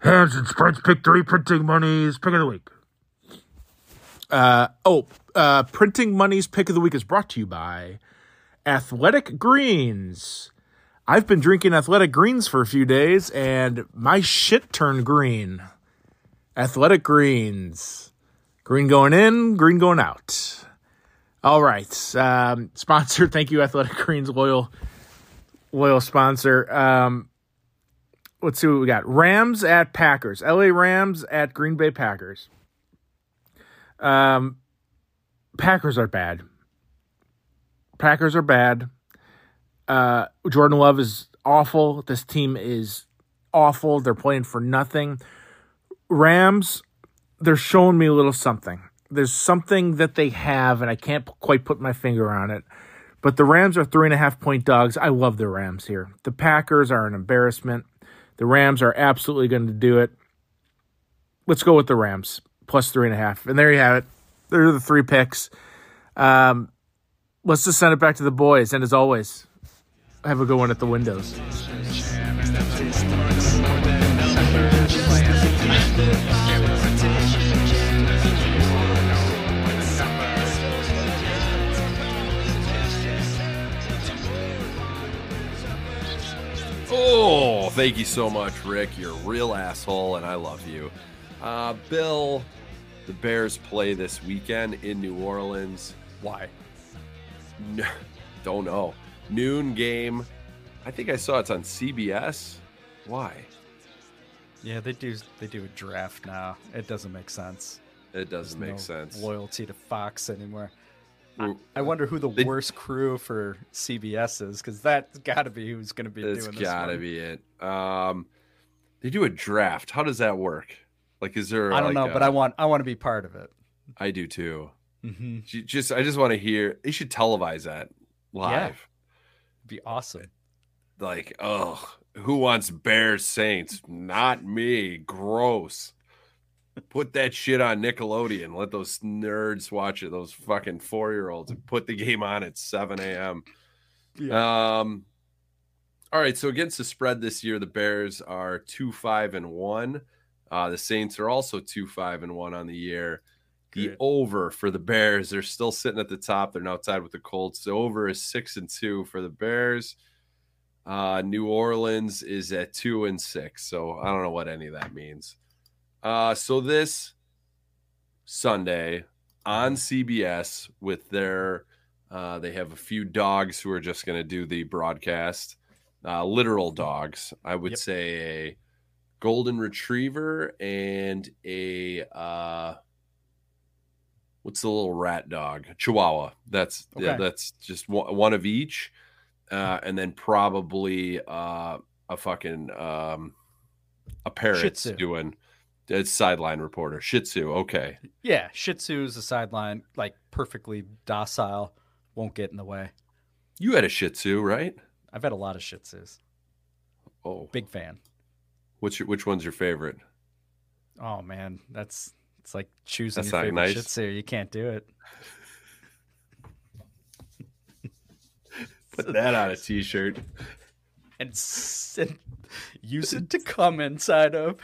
Hands and spreads pick three printing monies. Pick of the week. Uh, oh, uh, Printing Money's Pick of the Week is brought to you by Athletic Greens. I've been drinking Athletic Greens for a few days, and my shit turned green. Athletic Greens. Green going in, green going out. All right. Um, (laughs) sponsor, thank you, Athletic Greens, loyal, loyal sponsor. Um, let's see what we got. Rams at Packers. LA Rams at Green Bay Packers. Um, Packers are bad. Packers are bad. Uh, Jordan Love is awful. This team is awful. They're playing for nothing. Rams, they're showing me a little something. There's something that they have, and I can't quite put my finger on it. But the Rams are three and a half point dogs. I love the Rams here. The Packers are an embarrassment. The Rams are absolutely going to do it. Let's go with the Rams plus three and a half. And there you have it. There are the three picks. Um, let's just send it back to the boys. And as always, have a good one at the windows. Oh, thank you so much, Rick. You're a real asshole, and I love you. Uh, Bill, the Bears play this weekend in New Orleans. Why? No, (laughs) don't know. Noon game. I think I saw it's on CBS. Why? Yeah, they do. They do a draft now. It doesn't make sense. It doesn't There's make no sense. Loyalty to Fox anymore. Ooh. I wonder who the They- worst crew for CBS is, because that's got to be who's going to be It's doing this. gotta be it. Um, they do a draft. How does that work? Like, is there? I don't like know, but I want. I want to be part of it. I do too. Mm-hmm. Just, I just want to hear. They should televise that live. Be awesome. Like, oh, who wants Bears Saints? Not me. Gross. Put that shit on Nickelodeon. Let those nerds watch it. Those fucking four year olds. Put the game on at seven a.m. Yeah. Um. All right. So against the spread this year, the Bears are two five and one. Uh, the Saints are also two five and one on the year. The Good. over for the Bears, they're still sitting at the top. They're now tied with the Colts. The over is six and two for the Bears. Uh, New Orleans is at two and six. So I don't know what any of that means. Uh, so this Sunday on CBS with their, uh, they have a few dogs who are just going to do the broadcast, uh, literal dogs. I would Yep. say a golden retriever and a, uh, what's the little rat dog? Chihuahua. That's yeah, that's just one, one of each, uh, and then probably uh, a fucking um, a parrot doing. It's sideline reporter. Shih Tzu. Okay. Yeah, Shih Tzu is a sideline, like perfectly docile, won't get in the way. You had a Shih Tzu, right? I've had a lot of Shih Tzus. Oh, Big fan. Which which one's your favorite? Oh man, that's it's like choosing That's your favorite nice. Shih You can't do it. Put that on a T-shirt. And, and use it to come inside of.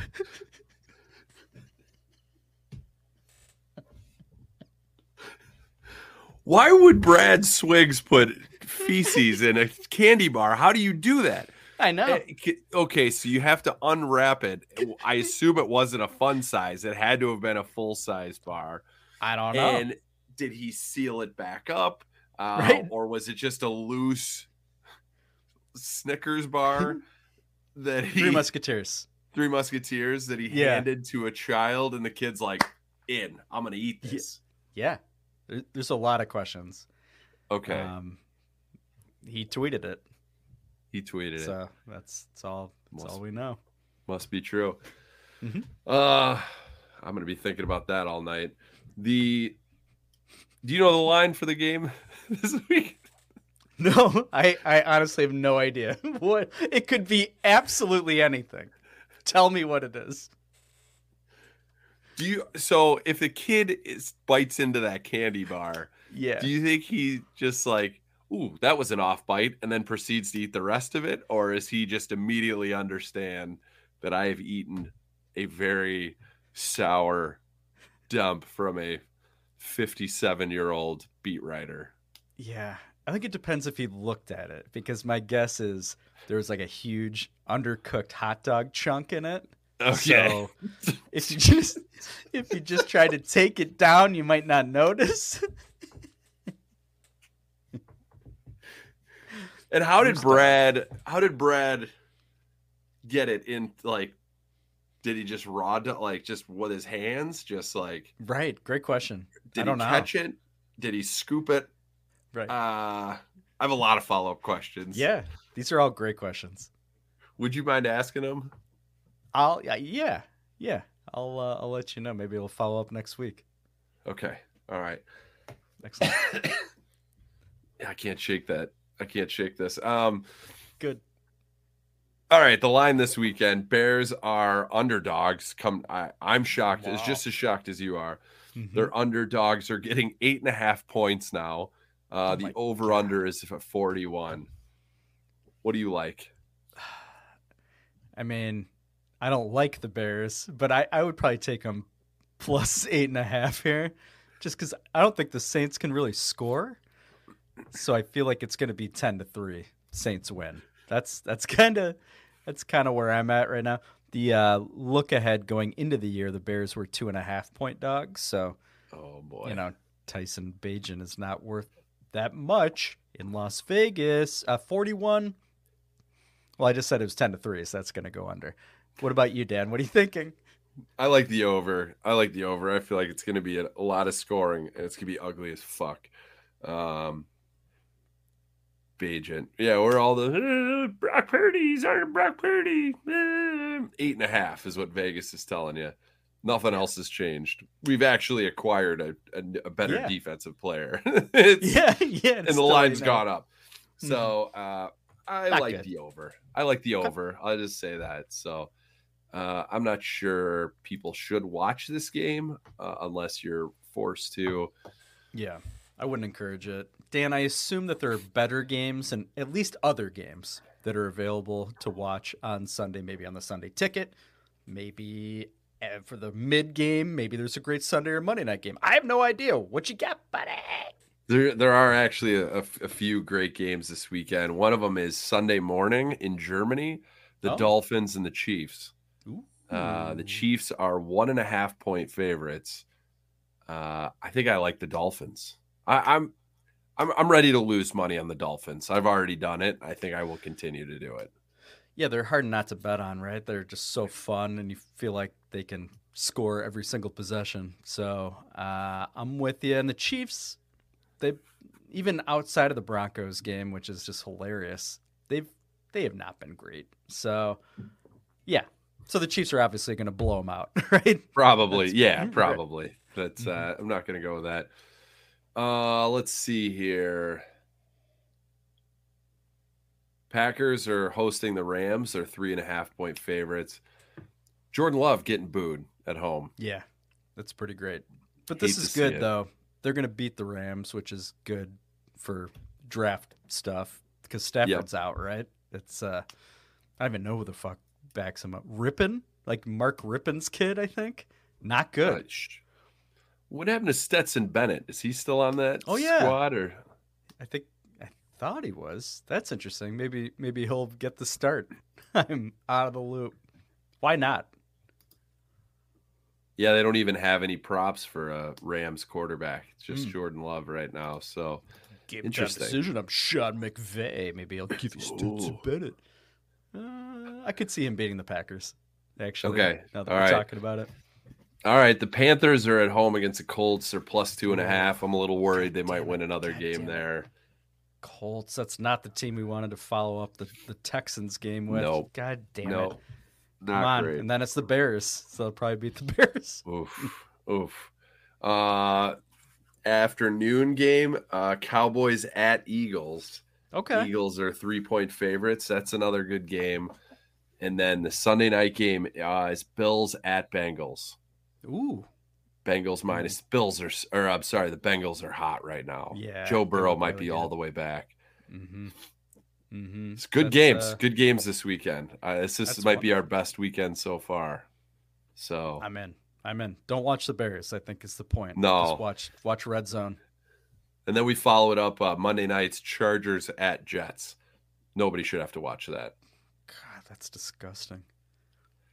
Why would Brad Swiggs put feces in a candy bar? How do you do that? I know. Eh, Okay, so you have to unwrap it. I assume it wasn't a fun size. It had to have been a full size bar. I don't know. And did he seal it back up, uh, Right. or was it just a loose Snickers bar (laughs) that he Three Musketeers. Three Musketeers that he Yeah. handed to a child, and the kid's like, "In, I'm gonna eat this." Yeah, there's a lot of questions. Okay, Um, he tweeted it, he tweeted it. so that's that's all. That's Must- all we know. Must be true. Mhm. Uh, I'm gonna be thinking about that all night. The do you know the line for the game (laughs) this week? (laughs) No, I, I honestly have no idea (laughs) what it could be. Absolutely anything. Tell me what it is. Do you so if the kid is bites into that candy bar, Yeah. do you think he just like, ooh, that was an off bite, and then proceeds to eat the rest of it, or is he just immediately understand that I have eaten a very sour dump from a 57 year old beat writer? Yeah, I think it depends if he looked at it because my guess is there was like a huge undercooked hot dog chunk in it, Okay. So if you just if you just try to take it down, you might not notice. And how did Brad? How did Brad get it in? Like, did he just raw do- like just with his hands? Just like right. Great question. did I don't he know. catch it? Did he scoop it? Right. Uh, I have a lot of follow up questions. Yeah. These are all great questions. Would you mind asking them? I'll yeah, yeah. Yeah. I'll uh, I'll let you know. Maybe we'll follow up next week. Okay. All right. Excellent. (coughs) I can't shake that. I can't shake this. Um, Good. All right, the line this weekend: Bears are underdogs. Come, I, I'm shocked. Wow. just as shocked as you are. Mhm. Their underdogs are getting eight and a half points now. Uh, Oh the over under is at 41. What do you like? (sighs) I mean, I don't like the Bears, but I, I would probably take them plus eight and a half here, just because I don't think the Saints can really score. So I feel like it's going to be ten to three. Saints win. That's that's (laughs) kind of that's kind of where I'm at right now. The uh, look ahead going into the year, the Bears were two and a half point dogs. So, oh boy, you know Tyson Bagent is not worth that much in Las Vegas. Uh, Forty-one. Well, I just said it was ten to three, so that's going to go under. What about you, Dan? What are you thinking? I like the over. I like the over. I feel like it's going to be a, a lot of scoring and it's going to be ugly as fuck. Um, Bagent. Yeah, we're all the "Uh, Brock Purdy's our Brock Purdy. Uh, Eight and a half is what Vegas is telling you. Nothing else has changed. We've actually acquired a, a, a better Yeah. defensive player. (laughs) Yeah, (laughs) yeah, And the line's gone up. So uh, I Not like good. the over. I like the over. I'll just say that. So uh, I'm not sure people should watch this game uh, unless you're forced to. Yeah, I wouldn't encourage it. Dan, I assume that there are better games and at least other games that are available to watch on Sunday, maybe on the Sunday ticket, maybe uh, for the mid game, maybe there's a great Sunday or Monday night game. I have no idea. What you got, buddy? There, there are actually a few great games this weekend. One of them is Sunday morning in Germany, the Oh. Dolphins and the Chiefs. Uh, the Chiefs are one and a half point favorites. Uh, I think I like the Dolphins. I, I'm, I'm, I'm ready to lose money on the Dolphins. I've already done it. I think I will continue to do it. Yeah, they're hard not to bet on, right? They're just so fun, and you feel like they can score every single possession. So uh, I'm with you. And the Chiefs, they even outside of the Broncos game, which is just hilarious, they've they have not been great. So yeah, so the Chiefs are obviously going to blow them out, (laughs) right? Probably, That's- yeah, (laughs) right. probably. But uh, I'm not going to go with that. Uh, let's see here. Packers are hosting the Rams. They're three and a half point favorites. Jordan Love getting booed at home. Yeah, that's pretty great. But this Hate is good though. They're going to beat the Rams, which is good for draft stuff because Stafford's out, right? It's uh, I don't even know who the fuck backs him up. Rypien, like Mark Rypien's kid, I think. Not good. Uh, What happened to Stetson Bennett? Is he still on that Oh, yeah. squad or I think I thought he was. That's interesting. Maybe maybe he'll get the start. (laughs) I'm out of the loop. Why not? Yeah, they don't even have any props for a Rams quarterback. It's just Hmm. Jordan Love right now. So time interesting. decision. I'm Sean McVay. Maybe I'll give you Stetson Bennett. Uh, I could see him beating the Packers. Actually, Okay. Now that All we're right. talking about it. All right, the Panthers are at home against the Colts. They're plus two and a Oh, half. I'm a little worried they might win another game there. Colts. That's not the team we wanted to follow up the, the Texans game with. Nope. God damn No, it. not Come on. great. And then it's the Bears. So they'll probably beat the (laughs) Bears. Oof, oof. Uh, afternoon game, uh, Cowboys at Eagles. Okay. Eagles are three point favorites. That's another good game. And then the Sunday night game uh, is Bills at Bengals. Ooh. Bengals minus Bills are, or I'm sorry, the Bengals are hot right now. Yeah, Joe Burrow might really be all the way back. Mm-hmm. Mm-hmm. It's good That's, games. uh, good games this weekend. Uh, this might be our best weekend so far. So I'm in. I'm in. Don't watch the Bears. I think is the point. No. Just watch watch Red Zone. And then we follow it up uh, Monday nights Chargers at Jets. Nobody should have to watch that. God, that's disgusting.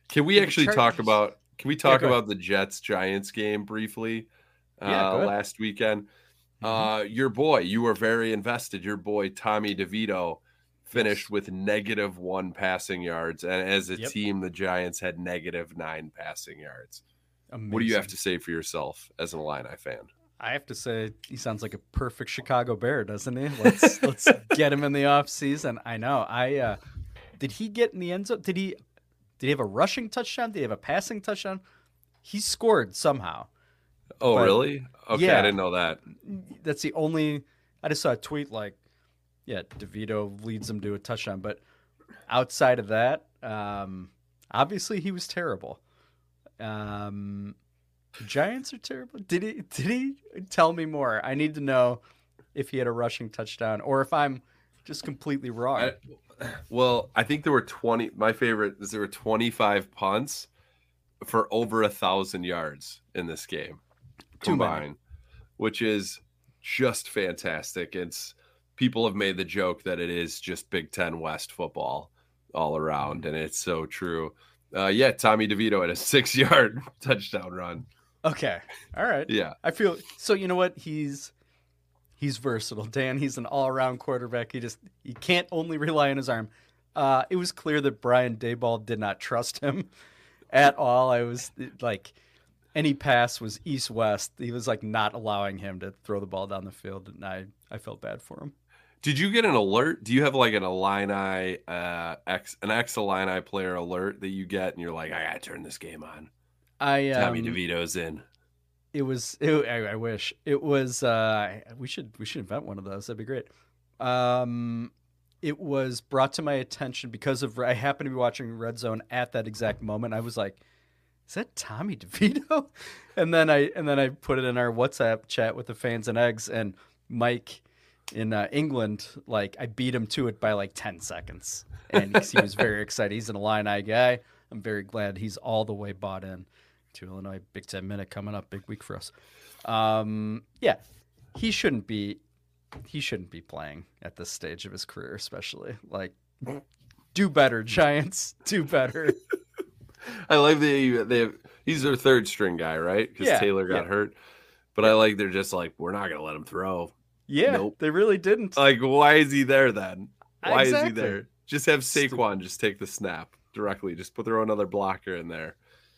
Can we The actually talk about? Can we Yeah, talk ahead. about the Jets Giants game briefly? Yeah, uh. Mm-hmm. last weekend. Uh, your boy, you were very invested. Your boy Tommy DeVito finished with negative one passing yards, and as a Yep. team, the Giants had negative nine passing yards. What do you have to say for yourself as an Illini fan? I have to say he sounds like a perfect Chicago Bear, doesn't he? Let's (laughs) let's get him in the off season. I know. I uh did he get in the end zone? Did he did he have a rushing touchdown? Did he have a passing touchdown? He scored somehow. Oh, But- really? Okay, yeah. I didn't know that. That's the only I just saw a tweet like, yeah, DeVito leads them to a touchdown, but outside of that, um obviously he was terrible. Um Giants are terrible. Did he did he tell me more? I need to know if he had a rushing touchdown or if I'm just completely wrong. I, well, I think there were twenty. My favorite is there were twenty-five punts for over a thousand yards in this game combined, which is just fantastic. It's people have made the joke that it is just Big Ten West football all around, and it's so true. Uh, yeah, Tommy DeVito had a (laughs) six-yard (laughs) touchdown run. Okay. All right. Yeah. I feel so you know what? He's he's versatile. Dan, he's an all-around quarterback. He just he can't only rely on his arm. Uh it was clear that Brian Daboll did not trust him (laughs) at all. I was like any pass was east west. He was like not allowing him to throw the ball down the field and I I felt bad for him. Did you get an alert? Do you have like an Illini, uh, ex an ex Illini player alert that you get, and you're like, I gotta turn this game on. I um, Tommy DeVito's in. It was. It, I, I wish it was. Uh, we should. We should invent one of those. That'd be great. Um, it was brought to my attention because of I happened to be watching Red Zone at that exact moment. I was like, "Is that Tommy DeVito?" (laughs) And then I and then I put it in our WhatsApp chat with the fans and eggs and Mike in uh, England. Like I beat him to it by like ten seconds, and he was very (laughs) excited. He's an Illini guy. I'm very glad he's all the way bought in to Illinois. Big Ten minute coming up, big week for us. Um, yeah, he shouldn't be. He shouldn't be playing at this stage of his career, especially. Like, do better, Giants. Do better. (laughs) I like they they have, he's their third string guy, right? Because Yeah, Taylor got yeah. hurt. But I like they're just like we're not gonna let him throw. Yeah, Nope. they really didn't. Like why is he there then? Why is he there? Just have Saquon just take the snap directly. Just put throw another blocker in there.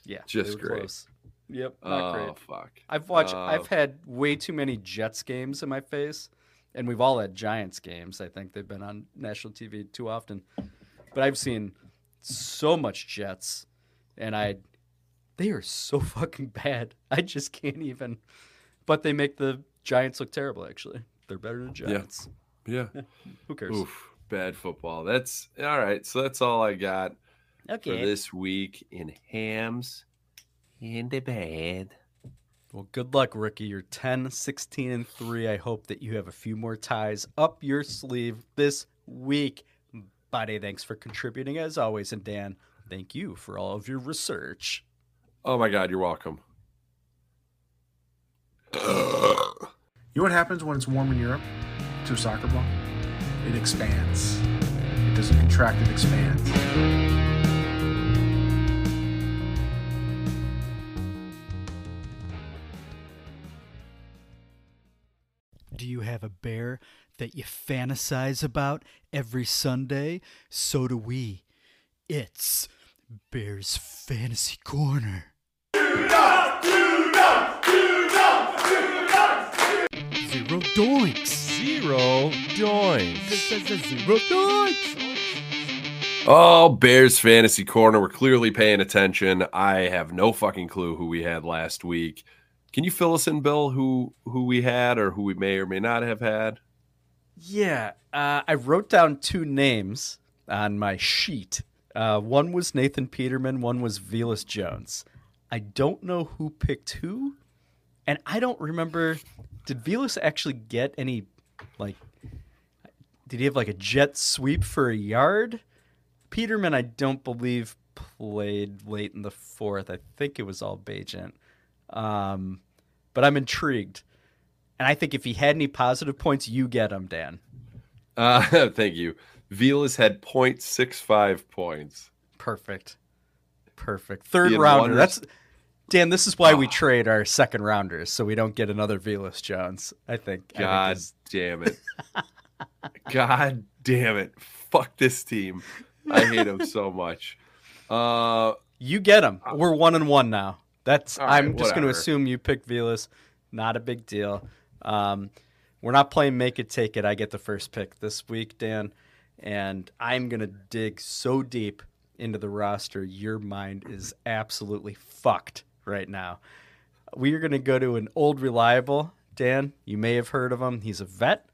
Yeah, just great. close. Yep, not oh great. fuck! I've watched. Uh, I've had way too many Jets games in my face, and we've all had Giants games. I think they've been on national TV too often, but I've seen so much Jets, and I, they are so (laughs) fucking bad. I just can't even. But they make the Giants look terrible. Actually, they're better than Giants. Yeah. (laughs) Who cares? Oof, bad football. That's all right. So that's all I got for Okay. this week in hams in the bed. Well, good luck, Ricky. You're 10, 16, and 3. I hope that you have a few more ties up your sleeve this week. Buddy, thanks for contributing as always. And Dan, thank you for all of your research. Oh my god, you're welcome. (clears throat) You know what happens when it's warm in Europe to a soccer ball? It expands. It doesn't contract, it expands. A bear that you fantasize about every Sunday? So do we. It's Bear's Fantasy Corner. Zero doinks. Zero doinks. Zero doinks. Oh, Bears fantasy corner. We're clearly paying attention. I have no fucking clue who we had last week. Can you fill us in, Bill? Who who we had or who we may or may not have had? Yeah, uh, I wrote down two names on my sheet. Uh, one was Nathan Peterman, one was Velus Jones. I don't know who picked who, and I don't remember. Did Velas actually get any, like, did he have like a jet sweep for a yard? Peterman, I don't believe played late in the fourth. I think it was all Bagent. Um, but I'm intrigued. And I think if he had any positive points, you get him, Dan. Uh, (laughs) thank you. Velus had 0.65 points. Perfect. Perfect. Third rounder. That's Dan. This is why Ah. we trade our second rounders, so we don't get another Velus Jones. I think. I think God damn it. (laughs) God damn it. Fuck this team. I hate them so much. (laughs) Uh you get him. We're one and one now. That's. Right, I'm just going to assume you picked Velus. Not a big deal. Um, we're not playing make it take it. I get the first pick this week, Dan, and I'm going to dig so deep into the roster. Your mind is absolutely fucked right now. We are going to go to an old reliable. Dan, you may have heard of him. He's a vet.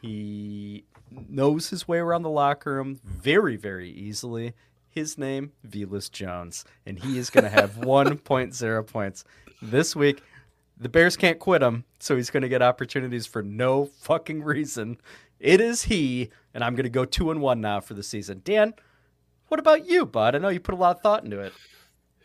He knows his way around the locker room very, very easily. His name, Velus Jones, and he is going to have (laughs) 1.0 points this week. The Bears can't quit him, so he's going to get opportunities for no fucking reason. It is he, and I'm going to go two and one now for the season. Dan, what about you, bud? I know you put a lot of thought into it.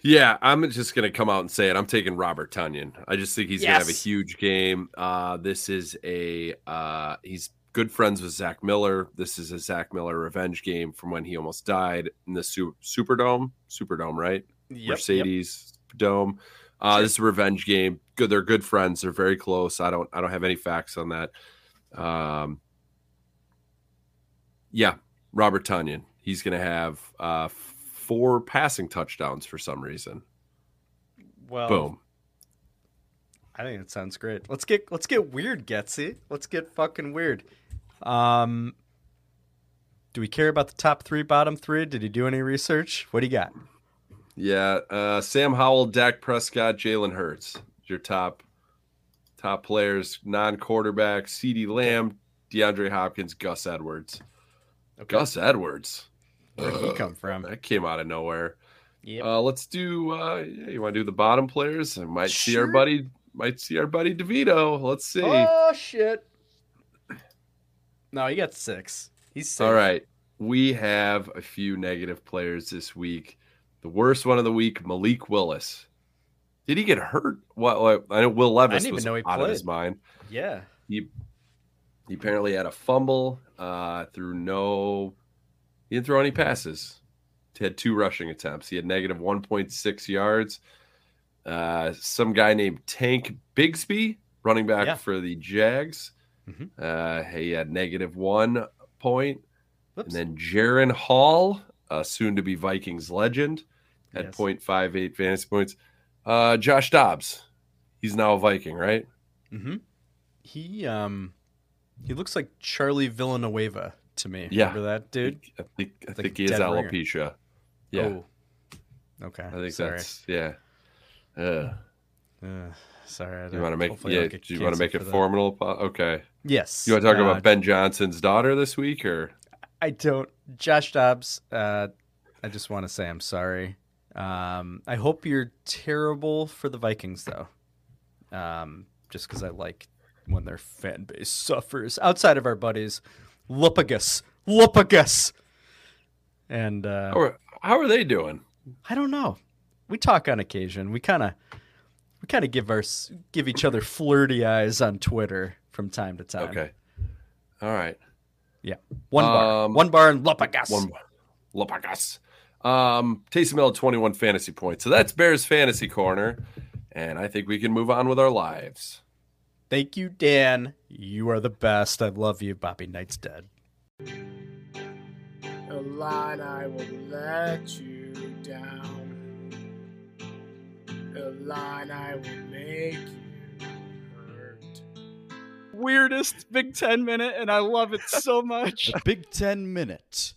Yeah, I'm just gonna come out and say it. I'm taking Robert Tonyan. I just think he's gonna have a huge game. Uh, this is a uh, he's good friends with Zach Miller. This is a Zach Miller revenge game from when he almost died in the Su- Superdome. Superdome, right? Yep, Mercedes Dome. Uh, This is a revenge game. Good, they're good friends. They're very close. I don't I don't have any facts on that. Um, yeah, Robert Tonyan. He's gonna have uh, four passing touchdowns for some reason. Well, Boom. I think it sounds great. Let's get let's get weird, Getsy. Let's get fucking weird. Um, do we care about the top three, bottom three? Did you do any research? What do you got? Yeah, uh, Sam Howell, Dak Prescott, Jalen Hurts. Your top top players, non-quarterback, CeeDee Lamb, DeAndre Hopkins, Gus Edwards. Gus Edwards. Where'd he come from? That came out of nowhere. Yep. Uh, let's do. Uh, yeah, you want to do the bottom players? I might see our Sure. buddy. Might see our buddy DeVito. Let's see. Oh shit! No, he got six. He's safe. All right. We have a few negative players this week. The worst one of the week, Malik Willis. Did he get hurt? What I know Will Levis was know he out of his mind. Yeah. He he apparently had a fumble. Uh, threw no. He didn't throw any passes. He had two rushing attempts. He had negative one point six yards. Uh, some guy named Tank Bigsby, running back Yeah. for the Jags. Mhm. Uh, he had negative one point. Whoops. And then Jaren Hall, uh, soon to be Vikings legend, had Yes. 0.58 fantasy points. Uh, Josh Dobbs, he's now a Viking, right? Mm-hmm. He um, he looks like Charlie Villanueva to me. Yeah. Remember that dude? I think I Like think he has dead ringer. alopecia. Yeah, Oh. Okay. I think sorry. that's yeah. Uh, Uh, sorry. I you don't- want to make yeah? Do you want to make it for formal? Okay. Yes. You want to talk uh, about Ben Johnson's daughter this week, or I don't. Josh Dobbs, uh, I just want to say I'm sorry. Um, I hope you're terrible for the Vikings, though. Um, just because I like when their fan base suffers. Outside of our buddies, Lupagus, Lupagus, and uh, how are, how are they doing? I don't know. We talk on occasion. We kind of we kind of give our give each other flirty eyes on Twitter from time to time. Okay. All right. Yeah. One bar. Um, One bar in Lupagus. One Lopagas. Um, Taysom Hill, 21 fantasy points. So that's Bears Fantasy Corner. And I think we can move on with our lives. Thank you, Dan. You are the best. I love you. Bobby Knight's dead. A line I will let you down. A line I will make you hurt. Weirdest Big Ten minute, and I love it so (laughs) much. The Big Ten Minute.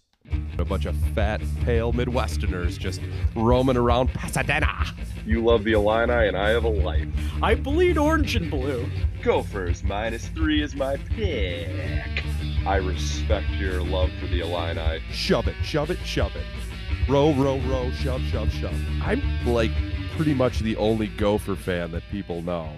A bunch of fat, pale Midwesterners just roaming around Pasadena. You love the Illini, and I have a life. I bleed orange and blue. Gophers minus three is my pick. I respect your love for the Illini. Shove it, shove it, shove it. Row, row, row, shove, shove, shove. I'm like pretty much the only Gopher fan that people know.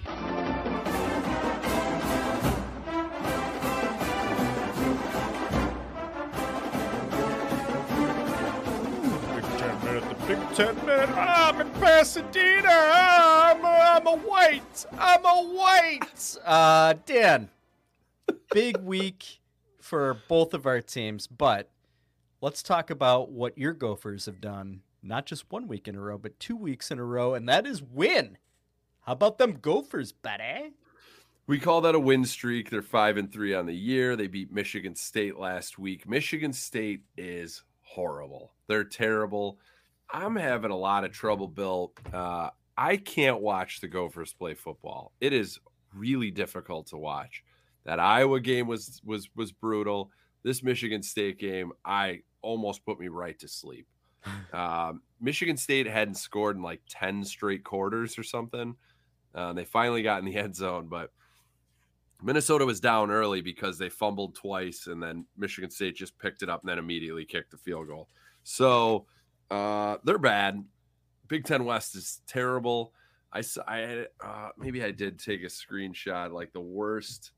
Big Ten minute, the Big Ten minute. I'm in Pasadena. I'm a, I'm a white. I'm a white. Uh, Dan, big week for both of our teams, but let's talk about what your Gophers have done not just one week in a row, but two weeks in a row, and that is win. How about them Gophers, buddy? We call that a win streak. They're five and three on the year. They beat Michigan State last week. Michigan State is horrible. They're terrible. I'm having a lot of trouble, Bill. Uh, I can't watch the Gophers play football. It is really difficult to watch. That Iowa game was was was brutal. This Michigan State game, I almost put me right to sleep. Um, Michigan State hadn't scored in like ten straight quarters or something. Uh, they finally got in the (laughs) end zone, but Minnesota was down early because they fumbled twice, and then Michigan State just picked it up and then immediately kicked the field goal. So uh, they're bad. Big Ten West is terrible. I, s- I uh, maybe I did take a screenshot like the worst.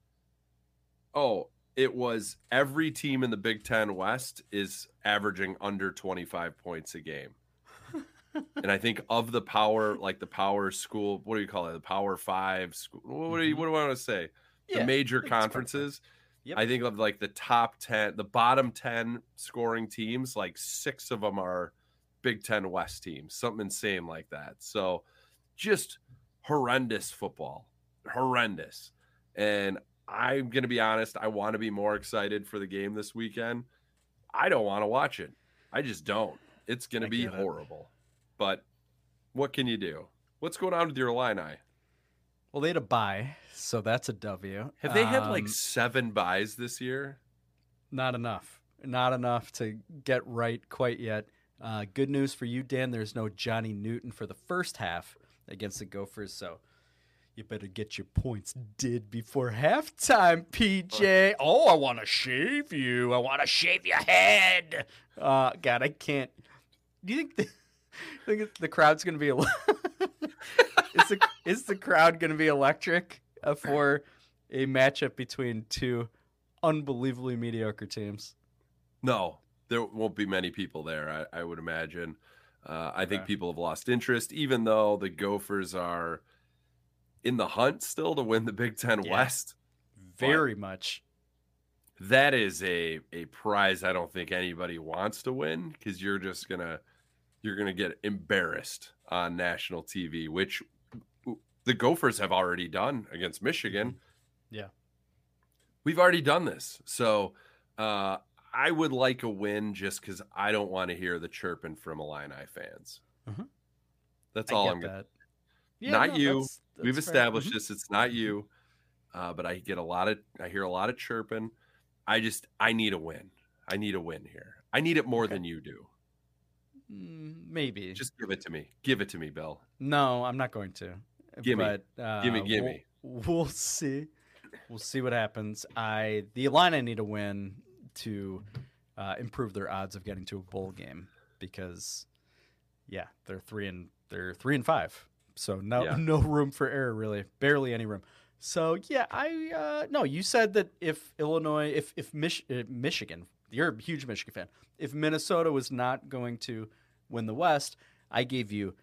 Oh, it was every team in the Big Ten West is averaging under 25 points a game. (laughs) and I think of the power, like the power school, what do you call it? The power five school. What do you, mm-hmm. what do I want to say? Yeah, the major I think it's perfect. conferences. Yep. I think of like the top 10, the bottom 10 scoring teams, like six of them are Big Ten West teams, something insane like that. So just horrendous football, horrendous. And I'm going to be honest, I want to be more excited for the game this weekend. I don't want to watch it. I just don't. It's going to be get it. horrible. But what can you do? What's going on with your Illini? Well, they had a bye, so that's a W. Have they had like Um, seven byes this year? Not enough. Not enough to get right quite yet. Uh, good news for you, Dan. There's no Johnny Newton for the first half against the Gophers, so you better get your points did before halftime, PJ. Oh, I want to shave you. I want to shave your head. Uh, God, I can't. Do you think the, (laughs) think the crowd's going to be? (laughs) is the is the crowd going to be electric uh, for a matchup between two unbelievably mediocre teams? No, there won't be many people there, I, I would imagine. Uh, I think people have lost interest, even though the Gophers are in the hunt still to win the Big Ten Yeah. West. Very much. That is a a prize I don't think anybody wants to win because you're just gonna you're gonna get embarrassed on national TV, which the Gophers have already done against Michigan. Yeah. We've already done this. So uh, I would like a win just because I don't want to hear the chirping from Illini fans. Mhm. That's all I'm that. to. Yeah, not no, you. that's- We've fair. established Mhm. this. It's not you. Uh, but I get a lot of, I hear a lot of chirping. I just, I need a win. I need a win here. I need it more than you do. Mm, maybe. Just give it to me. Give it to me, Bill. No, I'm not going to. Gimme. But, uh, Gimme, we'll- gimme. We'll, see. We'll see what happens. I the Illini need a win to uh, improve their odds of getting to a bowl game because, yeah, they're three and they're three and five. So no Yeah. (laughs) no room for error really, barely any room. So yeah, I uh, no. You said that if Illinois, if if Mich- uh, Michigan, you're a huge Michigan fan. If Minnesota was not going to win the West, I gave you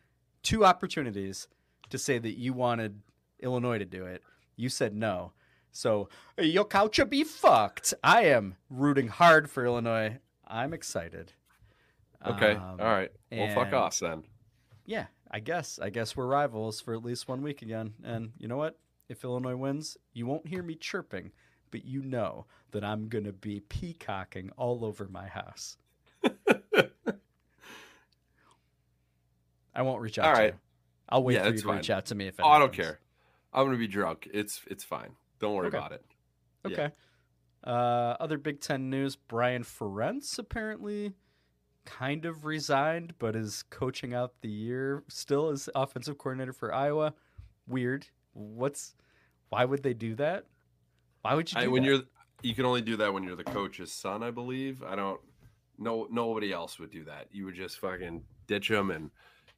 two opportunities to say that you wanted Illinois to do it. You said no. So your couch be fucked. I am rooting hard for Illinois. I'm excited. Okay. Um, All right. Well, fuck off then. Yeah, I guess. I guess we're rivals for at least one week again. And you know what? If Illinois wins, you won't hear me chirping, but you know that I'm going to be peacocking all over my house. I won't reach out All to right. you. I'll wait Yeah, for you to reach out to me if Oh, I don't care. I'm gonna be drunk. It's it's fine. Don't worry Okay. about it. Yeah. Okay. Uh, other Big Ten news: Brian Ferentz apparently kind of resigned, but is coaching out the year still as offensive coordinator for Iowa. Weird. What's? Why would they do that? Why would you do I, when that? you're you can only do that when you're the coach's son, I believe. I don't. No, nobody else would do that. You would just fucking ditch them and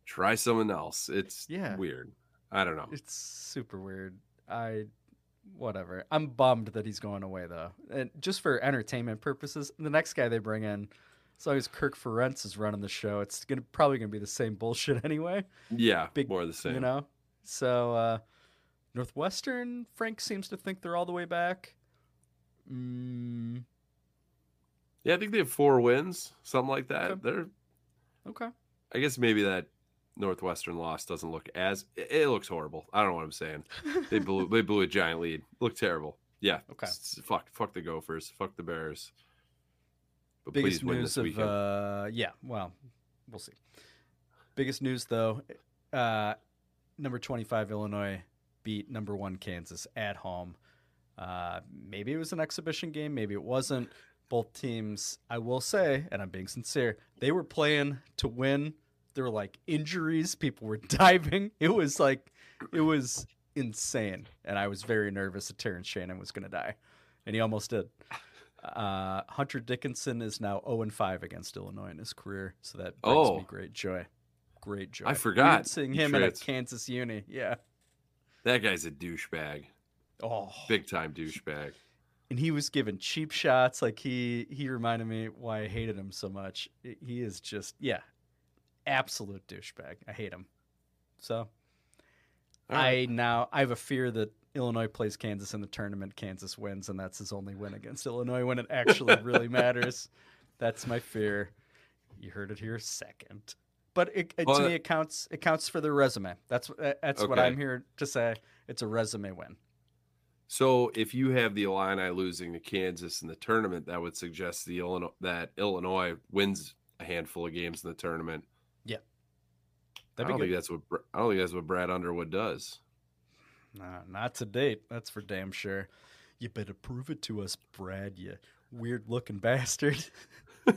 try someone else. It's Yeah. weird. I don't know. It's super weird. I whatever. I'm bummed that he's going away though. And just for entertainment purposes, the next guy they bring in, as long as Kirk Ferentz is running the show, it's gonna probably gonna be the same bullshit (laughs) anyway. Yeah, Big more the same. You know? So uh Northwestern, Frank seems to think they're all the way back. Mm, Yeah, I think they have four wins, something like that. Okay. They're okay. I guess maybe that Northwestern loss doesn't look as it, looks horrible. I don't know what I'm saying. They blew (laughs) they blew a giant lead. Looked terrible. Yeah. Okay. Fuck fuck the Gophers. Fuck the Bears. Biggest news of weekend. uh, yeah. Well, we'll see. Biggest news though, uh, number twenty-five Illinois beat number one Kansas at home. Uh, maybe it was an exhibition game. Maybe it wasn't. Both teams, I will say, and I'm being sincere, they were playing to win. There were like injuries. People were (laughs) diving. It was like, it was insane. And I was very nervous that Terrence Shannon was going to die. And he almost did. Uh, Hunter Dickinson is now 0 and 5 against Illinois in his career. So that brings Oh. me great joy. Great joy. I forgot. Seeing him at a Kansas uni. Yeah. That guy's a douchebag. Oh. Big time douchebag. and he was given cheap shots. Like he he reminded me why I hated him so much. He is just yeah, absolute douchebag. I hate him. So I now I have a fear that Illinois plays Kansas in the tournament. Kansas wins, and that's his only win against Illinois when it actually really (laughs) matters. That's my fear. You heard it here second. But it, it, Well, to me, it counts. It counts for the resume. That's uh, that's what I'm here to say. It's a resume win. So if you have the Illini losing to Kansas in the tournament, that would suggest the Illinois that Illinois wins a handful of games in the tournament. Yeah. I That'd be don't think that's what I don't think that's what Brad Underwood does. Nah, not to date. That's for damn sure. You better prove it to us, Brad. You weird looking (laughs) bastard. (laughs)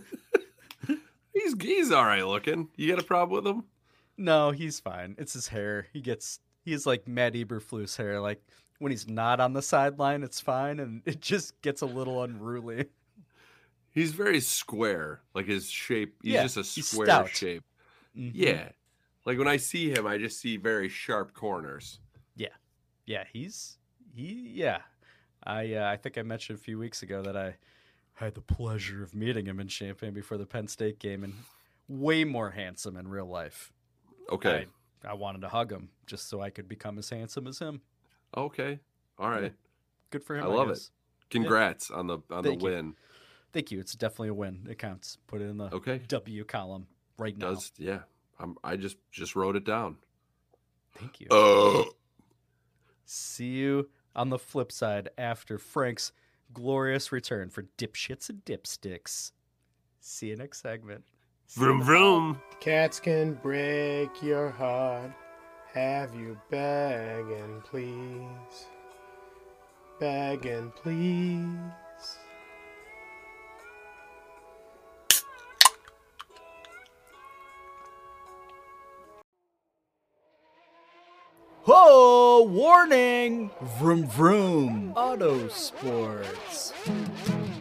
He's he's all right looking. You got a problem with him? no, he's fine. It's his hair. He gets he's like Matt Eberflus hair. Like when he's not on the sideline, it's fine, and (laughs) it just gets a little unruly. He's very square, like his shape. He's Yeah, just a square shape. Mhm. Yeah, like when I see him, I just see very sharp corners. Yeah, yeah, he's he. Yeah, I uh, I think I mentioned a few weeks ago that I had the pleasure of meeting him in Champaign before the Penn State game, and way more handsome in real life. Okay. I, I wanted to hug him just so I could become as handsome as him. Okay, all right. Good for him. I love it. guess. Congrats on the on Thank the you. win. Thank you. It's definitely a win. It counts. Put it in the Okay. W column right now. Does yeah? I'm, I just just wrote it down. Thank you. Uh, See you on the flip side after Frank's glorious return for dipshits and dipsticks. See you next segment. Vroom vroom. Cats can break your heart. Have you begging, please? Begging, please. Whoa! Warning! Vroom vroom. Auto sports.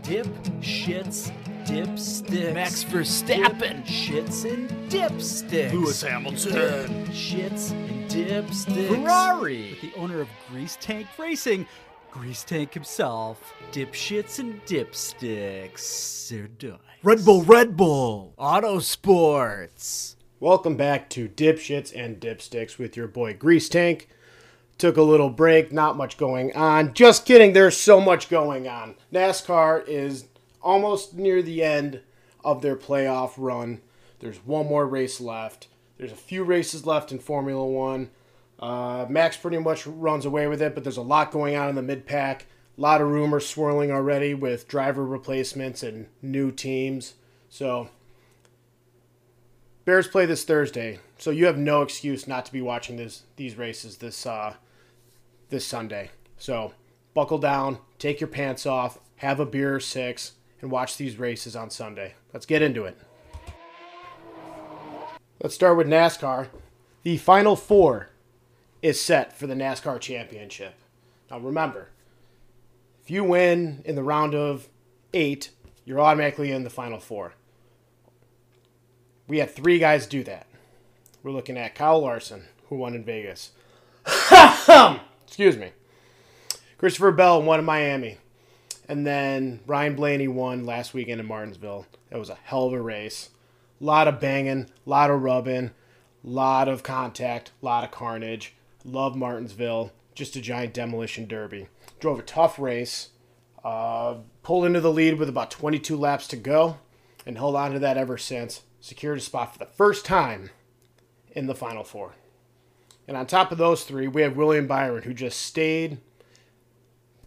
Dip shits dipsticks. Max Verstappen. Shits and dipsticks. Lewis Hamilton. Shits and dipsticks. Ferrari. With The owner of Grease Tank Racing. Grease Tank himself. Dipshits and dipsticks. They're done. Red Bull, Red Bull. Auto sports. Welcome back to Dipshits and Dipsticks with your boy Grease Tank. Took a little break, not much going on. Just kidding, there's so much going on. NASCAR is almost near the end of their playoff run. There's one more race left. There's a few races left in Formula One. Uh, Max pretty much runs away with it, but there's a lot going on in the mid pack. A lot of rumors swirling already with driver replacements and new teams. So Bears play this Thursday, so you have no excuse not to be watching this these races this uh, this Sunday. So buckle down, take your pants off, have a beer or six, and watch these races on Sunday. Let's get into it. Let's start with NASCAR. The final four is set for the NASCAR championship. Now remember, if you win in the round of eight, you're automatically in the final four. We had three guys do that. We're looking at Kyle Larson, who won in Vegas. (laughs) Excuse me. Christopher Bell won in Miami. And then Ryan Blaney won last weekend in Martinsville. That was a hell of a race. A lot of banging, a lot of rubbing, a lot of contact, a lot of carnage. Love Martinsville. Just a giant demolition derby. Drove a tough race. Uh, pulled into the lead with about 22 laps to go. and held on to that ever since. Secured a spot for the first time in the Final Four. And on top of those three, we have William Byron, who just stayed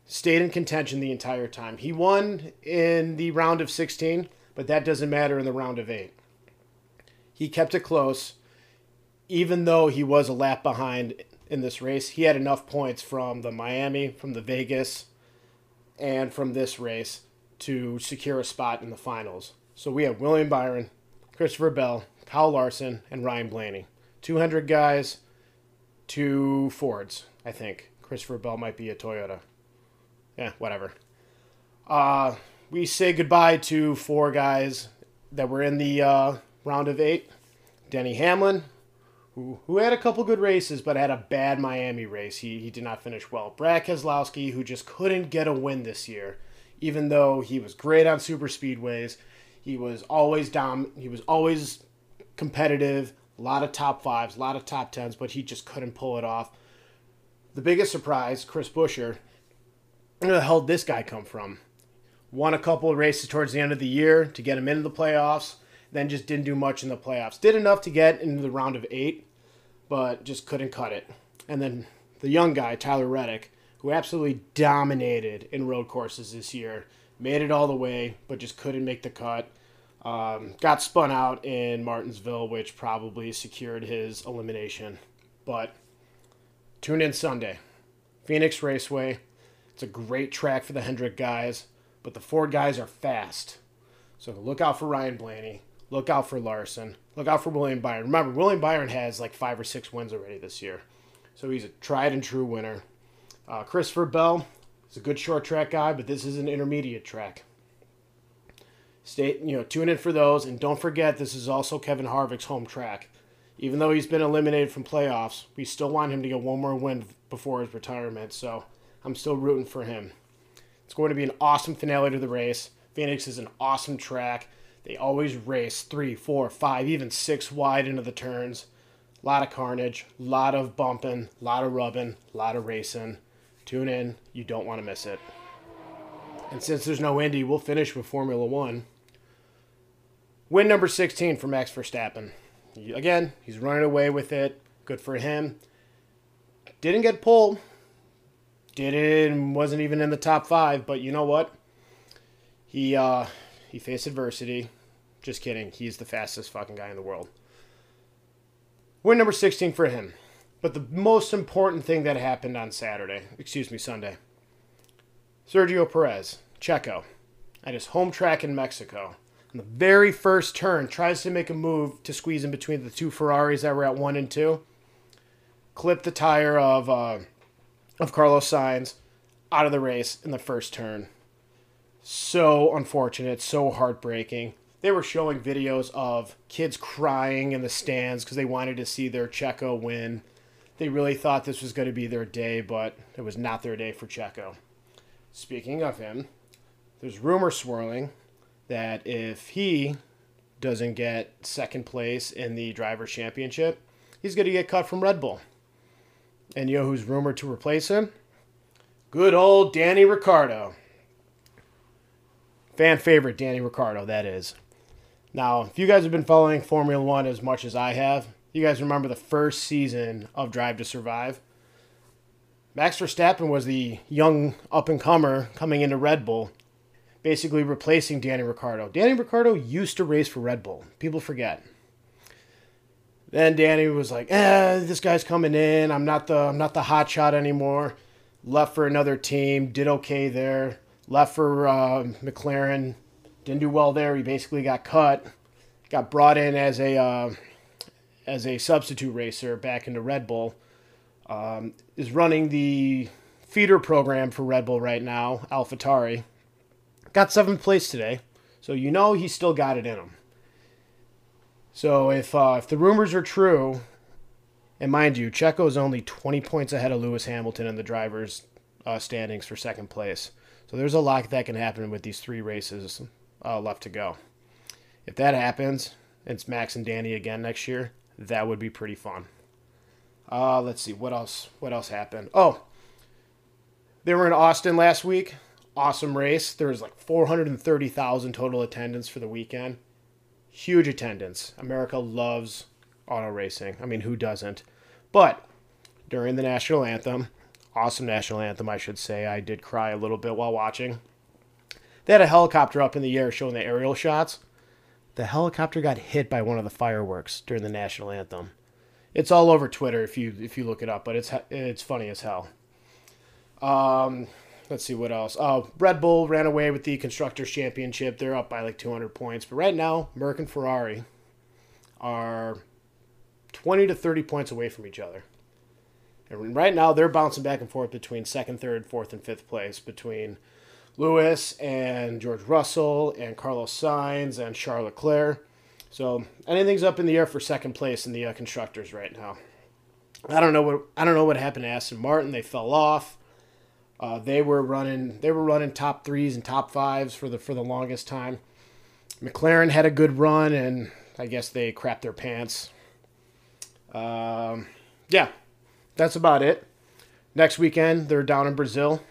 stayed in contention the entire time. He won in the round of 16, but that doesn't matter in the round of 8. He kept it close even though he was a lap behind in this race. He had enough points from the Miami, from the Vegas, and from this race to secure a spot in the finals. So we have William Byron, Christopher Bell, Kyle Larson, and Ryan Blaney. 200 guys, two Fords, I think. Christopher Bell might be a Toyota. Yeah, whatever. Uh, we say goodbye to four guys that were in the uh, round of eight. Denny Hamlin, who, who had a couple good races but had a bad Miami race. He, he did not finish well. Brad Keselowski, who just couldn't get a win this year, even though he was great on super speedways. He was always dom. He was always competitive. A lot of top fives, a lot of top tens, but he just couldn't pull it off. The biggest surprise, Chris Buescher. Where the hell did this guy come from? Won a couple of races towards the end of the year to get him into the playoffs, then just didn't do much in the playoffs. Did enough to get into the round of eight, but just couldn't cut it. And then the young guy, Tyler Reddick, who absolutely dominated in road courses this year, made it all the way, but just couldn't make the cut. Um, got spun out in Martinsville, which probably secured his elimination. But tune in Sunday. Phoenix Raceway. It's a great track for the Hendrick guys, but the Ford guys are fast. So look out for Ryan Blaney. Look out for Larson. Look out for William Byron. Remember, William Byron has like five or six wins already this year. So he's a tried and true winner. Uh, Christopher Bell is a good short track guy, but this is an intermediate track. Stay, you know, tune in for those, and don't forget this is also Kevin Harvick's home track. Even though he's been eliminated from playoffs, we still want him to get one more win before his retirement. So I'm still rooting for him. It's going to be an awesome finale to the race. Phoenix is an awesome track. They always race three, four, five, even six wide into the turns. A lot of carnage, a lot of bumping, a lot of rubbing, a lot of racing. Tune in. You don't want to miss it. And since there's no Indy, we'll finish with Formula One. Win number 16 for Max Verstappen. Again, he's running away with it. Good for him. Didn't get pulled. Didn't wasn't even in the top five, but you know what? He uh he faced adversity. Just kidding. He's the fastest fucking guy in the world. Win number 16 for him. But the most important thing that happened on Saturday, excuse me, Sunday. Sergio Perez, Checo, at his home track in Mexico. On the very first turn, tries to make a move to squeeze in between the two Ferraris that were at one and two. Clip the tire of uh, of Carlos Sainz out of the race in the first turn. So unfortunate, so heartbreaking. They were showing videos of kids crying in the stands because they wanted to see their Checo win. They really thought this was going to be their day, but it was not their day for Checo. Speaking of him, there's rumor swirling that if he doesn't get second place in the Drivers' championship, he's going to get cut from Red Bull. And you know who's rumored to replace him? Good old Danny Ricciardo. Fan favorite Danny Ricciardo, that is. Now, if you guys have been following Formula One as much as I have, you guys remember the first season of Drive to Survive. Max Verstappen was the young up and comer coming into Red Bull, basically replacing Danny Ricciardo. Danny Ricciardo used to race for Red Bull. People forget. Then Danny was like, "Eh, this guy's coming in. I'm not the I'm not the hot shot anymore." Left for another team, did okay there. Left for uh, McLaren, didn't do well there. He basically got cut. Got brought in as a uh, as a substitute racer back into Red Bull. Um, is running the feeder program for Red Bull right now, AlphaTauri. Got seventh place today, so you know he's still got it in him. So if uh, if the rumors are true, and mind you, Checo is only 20 points ahead of Lewis Hamilton in the drivers' uh, standings for second place. So there's a lot that can happen with these three races uh, left to go. If that happens, it's Max and Danny again next year. That would be pretty fun. Uh, let's see what else. What else happened? Oh, they were in Austin last week. Awesome race. There was like 430,000 total attendance for the weekend. huge attendance. America loves auto racing. I mean, who doesn't? But during the national anthem, awesome national anthem, I should say, I did cry a little bit while watching. They had a helicopter up in the air showing the aerial shots. The helicopter got hit by one of the fireworks during the national anthem. It's all over Twitter if you if you look it up, but it's it's funny as hell. Um, let's see what else. Oh, Red Bull ran away with the constructors championship. They're up by like 200 points, but right now Merc and Ferrari are 20 to 30 points away from each other. And right now they're bouncing back and forth between second, third, fourth, and fifth place between Lewis and George Russell and Carlos Sainz and Charles Leclerc. So anything's up in the air for second place in the uh, constructors right now. I don't know what I don't know what happened to Aston Martin. They fell off. Uh, they were running they were running top threes and top fives for the for the longest time. McLaren had a good run, and I guess they crapped their pants. Um, yeah, that's about it. Next weekend they're down in Brazil.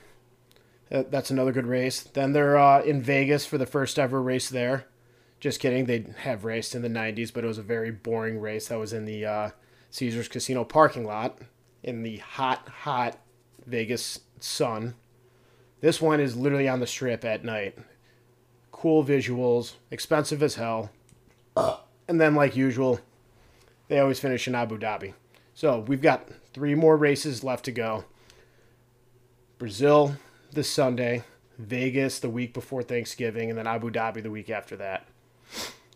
Uh, that's another good race. Then they're uh, in Vegas for the first ever race there. Just kidding. They have raced in the 90s, but it was a very boring race. That was in the uh, Caesars Casino parking lot in the hot, hot Vegas sun. This one is literally on the strip at night. Cool visuals, expensive as hell. And then, like usual, they always finish in Abu Dhabi. So we've got three more races left to go. Brazil this Sunday, Vegas the week before Thanksgiving, and then Abu Dhabi the week after that.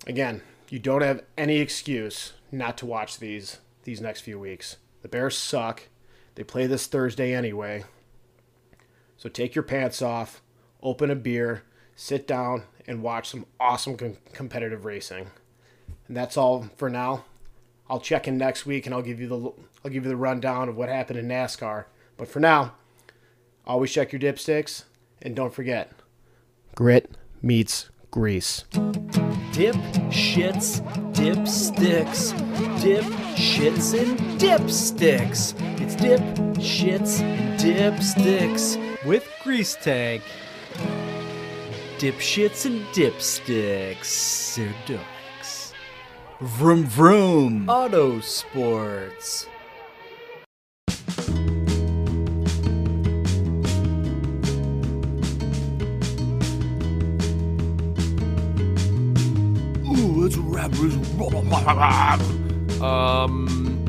Again, you don't have any excuse not to watch these these next few weeks. The Bears suck. They play this Thursday anyway. So take your pants off, open a beer, sit down, and watch some awesome com- competitive racing. And that's all for now. I'll check in next week and I'll give you the I'll give you the rundown of what happened in NASCAR. But for now, always check your dipsticks and don't forget, grit meets grease. Dip shits, dip sticks. Dip shits and dipsticks. It's dip shits and dipsticks with grease tag. Dip shits and dipsticks. They're dogs. Vroom vroom. Auto sports. Ooh, it's rappers. (laughs) Um,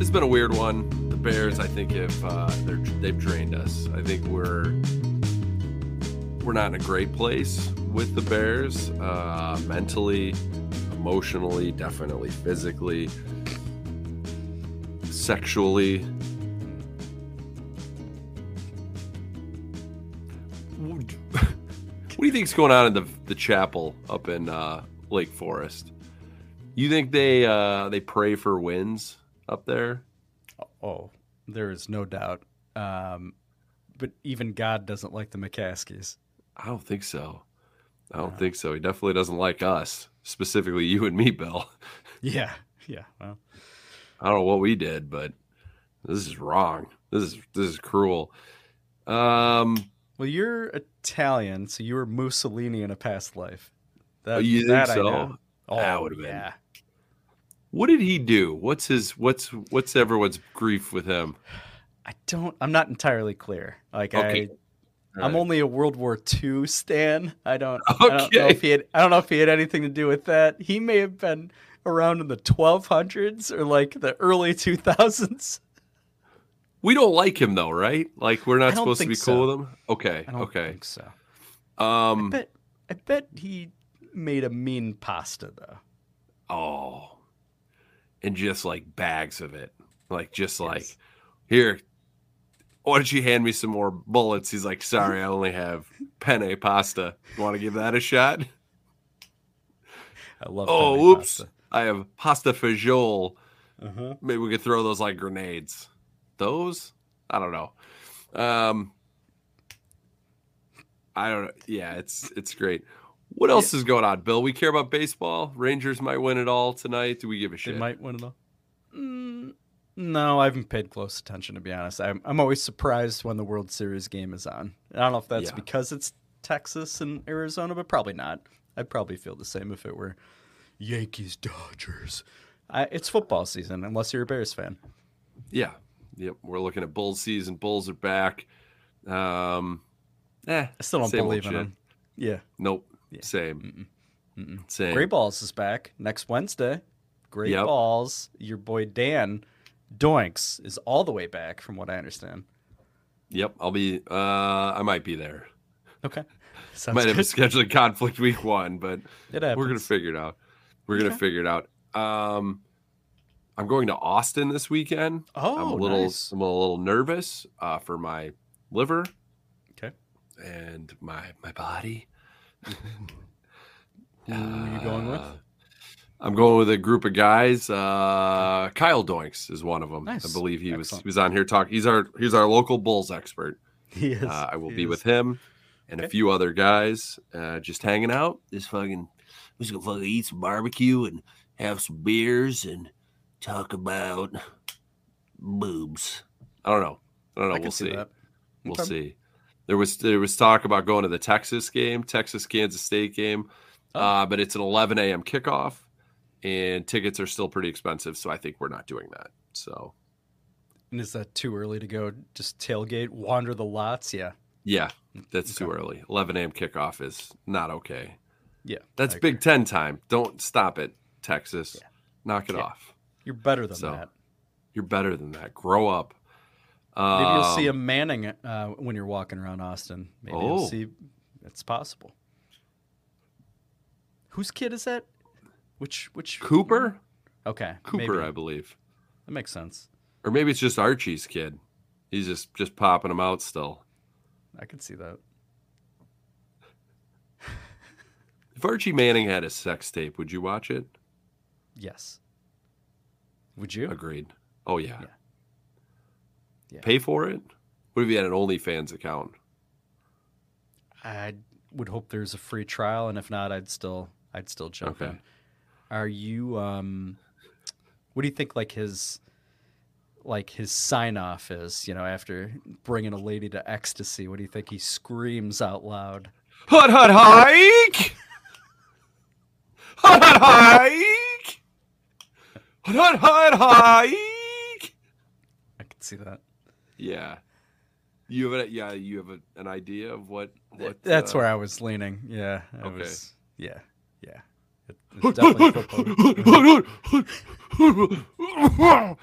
it's been a weird one. The Bears, I think, have uh, they've drained us. I think we're we're not in a great place with the Bears, uh, mentally, emotionally, definitely physically, sexually. What do you think's going on in the the chapel up in uh, Lake Forest? You think they uh, they pray for wins up there? Oh, there is no doubt. Um, but even God doesn't like the McCaskeys. I don't think so. I don't think so. He definitely doesn't like us, specifically you and me, Bill. (laughs) Yeah, yeah. Well, I don't know what we did, but this is wrong. This is this is cruel. Um, well, you're Italian, so you were Mussolini in a past life. That, Oh, you think that I so? know. That Oh, would've been- yeah. What did he do? What's his what's what's everyone's grief with him? I don't. I'm not entirely clear. Like Okay. I, I'm only a World War II stan. I don't. I don't know Okay. if he had. I don't know if he had anything to do with that. He may have been around in the 1200s or like the early 2000s. We don't like him though, right? Like we're not supposed to be so. cool with him. Okay, I don't okay. think so. Um, I bet. I bet he made a mean pasta though. Oh, and just like bags of it, like just like here. Why don't you hand me some more bullets? He's like, sorry, I only have penne pasta. Want to give that a shot? I love. Oh, whoops! pasta. I have pasta fagioli. Uh-huh. Maybe we could throw those like grenades. Those? I don't know. Um, I don't know. Yeah, it's it's great. What else is going on, Bill? We care about baseball. Rangers might win it all tonight. Do we give a shit? They might win it all. Mm, no, I haven't paid close attention to be honest. I'm I'm always surprised when the World Series game is on. I don't know if that's Yeah. because it's Texas and Arizona, but probably not. I'd probably feel the same if it were Yankees Dodgers. I, it's football season, unless you're a Bears fan. Yeah. Yep. We're looking at Bulls season. Bulls are back. Um, eh, I still don't believe in them. Yeah. Nope. Same. Same. Gray Balls is back next Wednesday. Gray Yep. Balls, your boy Dan Doinks is all the way back, from what I understand. Yep. I'll be. Uh, I might be there. Okay. (laughs) Sounds might have a scheduling conflict week one, but we're gonna figure it out. We're gonna figure it out. Um, I'm going to Austin this weekend. Oh, I'm a little. nice. I'm a little nervous uh, for my liver. Okay. And my my body. Who are you going with? Uh, I'm going with a group of guys. Uh, Kyle Doinks is one of them. Nice. I believe he was he was on here talking. He's our he's our local Bulls expert. (laughs) He is. Uh, I will He be is. with him and a few other guys, uh, just hanging out. Just fucking, we're just gonna fucking eat some barbecue and have some beers and talk about boobs. I don't know. I don't know. I we'll see see. that. We'll Okay. see. There was there was talk about going to the Texas game, Texas Kansas State game, uh, but it's an 11 a.m. kickoff, and tickets are still pretty expensive. So I think we're not doing that. So And is that too early to go? Just tailgate, wander the lots? Yeah. yeah, that's too early. 11 a.m. kickoff is not okay. Yeah. That's I Big Ten time. Don't stop it, Texas. Knock it Yeah. off. You're better than So, that. You're better than that. Grow up. Maybe you'll see a Um, Manning uh, when you're walking around Austin. Maybe Oh. you'll see it's possible. Whose kid is that? Which which Cooper. Okay, Cooper, maybe. I believe. That makes sense. Or maybe it's just Archie's kid. He's just just popping them out still. I could see that. If Archie Manning had a sex tape, would you watch it? Yes. Would you? Agreed. Oh yeah. Yeah. Yeah. Pay for it? What if you had an OnlyFans account? I would hope there's a free trial, and if not, I'd still I'd still jump Okay. in. Are you? um What do you think? Like his like his sign off is, you know, after bringing a lady to ecstasy. What do you think he screams out loud? Hut hut hike! Hut hut hike! Hut hut hut hike! I can see that. Yeah. You have a yeah, you have a, an idea of what what That's uh, where I was leaning. Yeah. I Okay. was, yeah. Yeah. It, it's definitely football.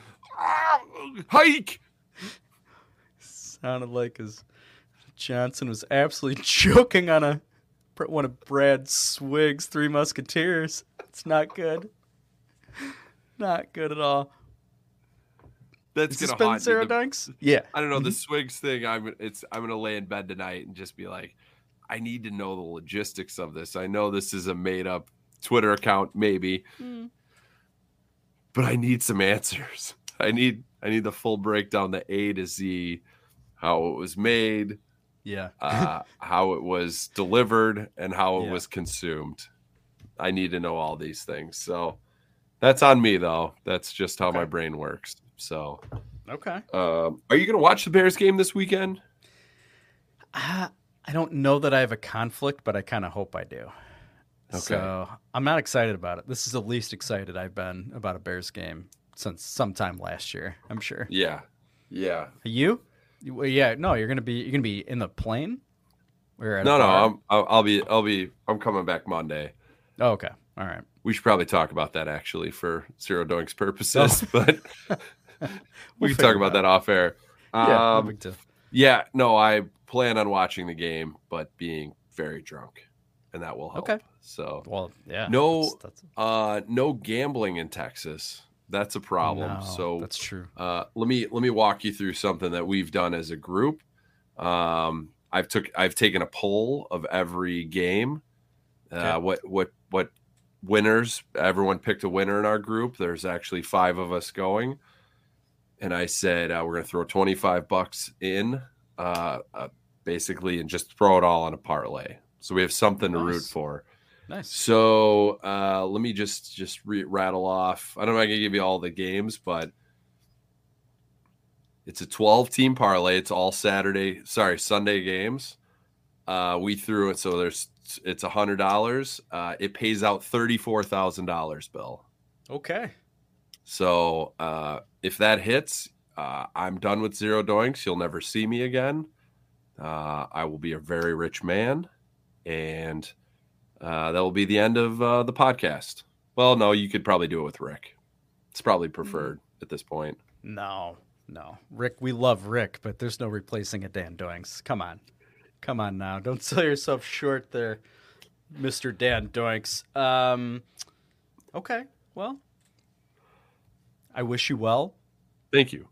hike. Sounded like as Johnson was absolutely (laughs) choking on a one of Brad Swig's Three Musketeers. It's not good. Not good at all. That's Has this gonna been haunt me. Sarah The- Dunks? Yeah. I don't know the Mhm. swigs thing. I'm it's I'm gonna lay in bed tonight and just be like, I need to know the logistics of this. I know this is a made up Twitter account, maybe, but I need some answers. I need I need the full breakdown, the A to Z, how it was made, Yeah. uh, (laughs) how it was delivered, and how it Yeah. was consumed. I need to know all these things. So that's on me, though. That's just how my brain works. So, Okay. um, are you going to watch the Bears game this weekend? I, I don't know that I have a conflict, but I kind of hope I do. Okay. So I'm not excited about it. This is the least excited I've been about a Bears game since sometime last year. I'm sure. Yeah, yeah. Are you? Yeah. No, you're gonna be you're gonna be in the plane. Or No, no. I'm, I'll, be, I'll be, I'm coming back Monday. Oh, okay. All right. We should probably talk about that actually for Zero Doinks purposes, (laughs) but (laughs) we can talk about out. that off air. Yeah, no Um, big yeah, no, I plan on watching the game, but being very drunk, and that will help. Okay. So, Well, yeah. no, that's- that's- uh, no gambling in Texas. That's a problem. No, so that's true. Uh, let me let me walk you through something that we've done as a group. Um, I've took I've taken a poll of every game. Uh, Okay. What what what winners? Everyone picked a winner in our group. There's actually five of us going, and I said uh, we're going to throw twenty five bucks in, uh, uh, basically, and just throw it all on a parlay. So we have something to root for. Nice. So uh, let me just just re- rattle off. I don't know if I can give you all the games, but it's a 12 team parlay. It's all Saturday, sorry, Sunday games. Uh, we threw it so there's it's a hundred dollars. Uh, it pays out thirty four thousand dollars, Bill. Okay. So uh, if that hits, uh, I'm done with zero doinks. You'll never see me again. Uh, I will be a very rich man, and uh, that will be the end of uh, the podcast. Well, no, you could probably do it with Rick. It's probably preferred at this point. No, no. Rick, we love Rick, but there's no replacing a Dan Doinks. Come on. Come on now. Don't sell yourself short there, Mr. Dan Doinks. Um, okay. Well, I wish you well. Thank you.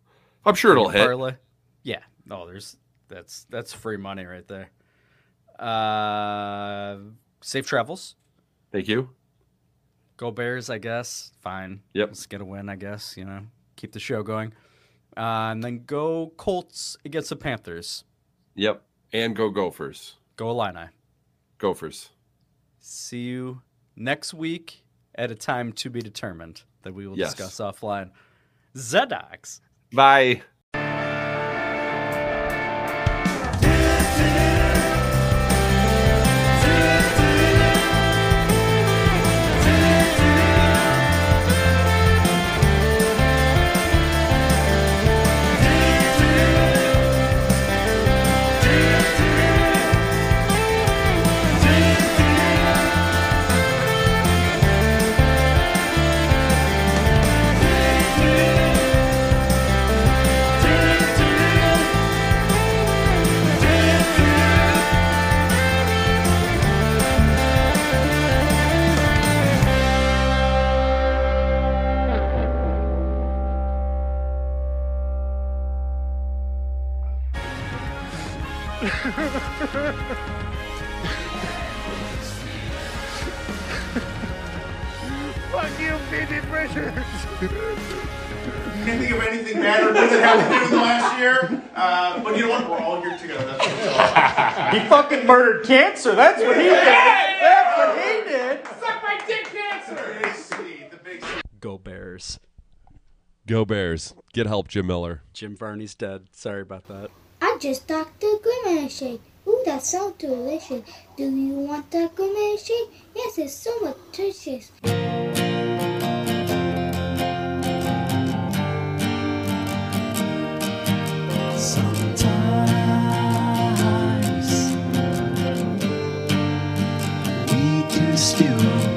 I'm sure it'll hit. Parlay. Yeah. No, there's that's that's free money right there. Uh, safe travels. Thank you. Go Bears, I guess. Fine. Yep. Let's get a win, I guess. You know, keep the show going. Uh, and then go Colts against the Panthers. Yep. And go Gophers. Go Illini. Gophers. See you next week at a time to be determined that we will Yes. discuss offline. Zedox. Bye. Fuck you, Phoebe Bridgers. Can't think of anything bad or good that happened in the last year. Uh, but you know what? We're all here together. That's what it's all. He fucking murdered cancer. That's what he did. That's what he did. Suck my dick, cancer. Go Bears. Go Bears. Get help, Jim Miller. Jim Varney's dead. Sorry about that. Just the Grimace shake. Ooh, that sounds delicious. Do you want the Grimace shake? Yes, it's so delicious. Sometimes we do stupid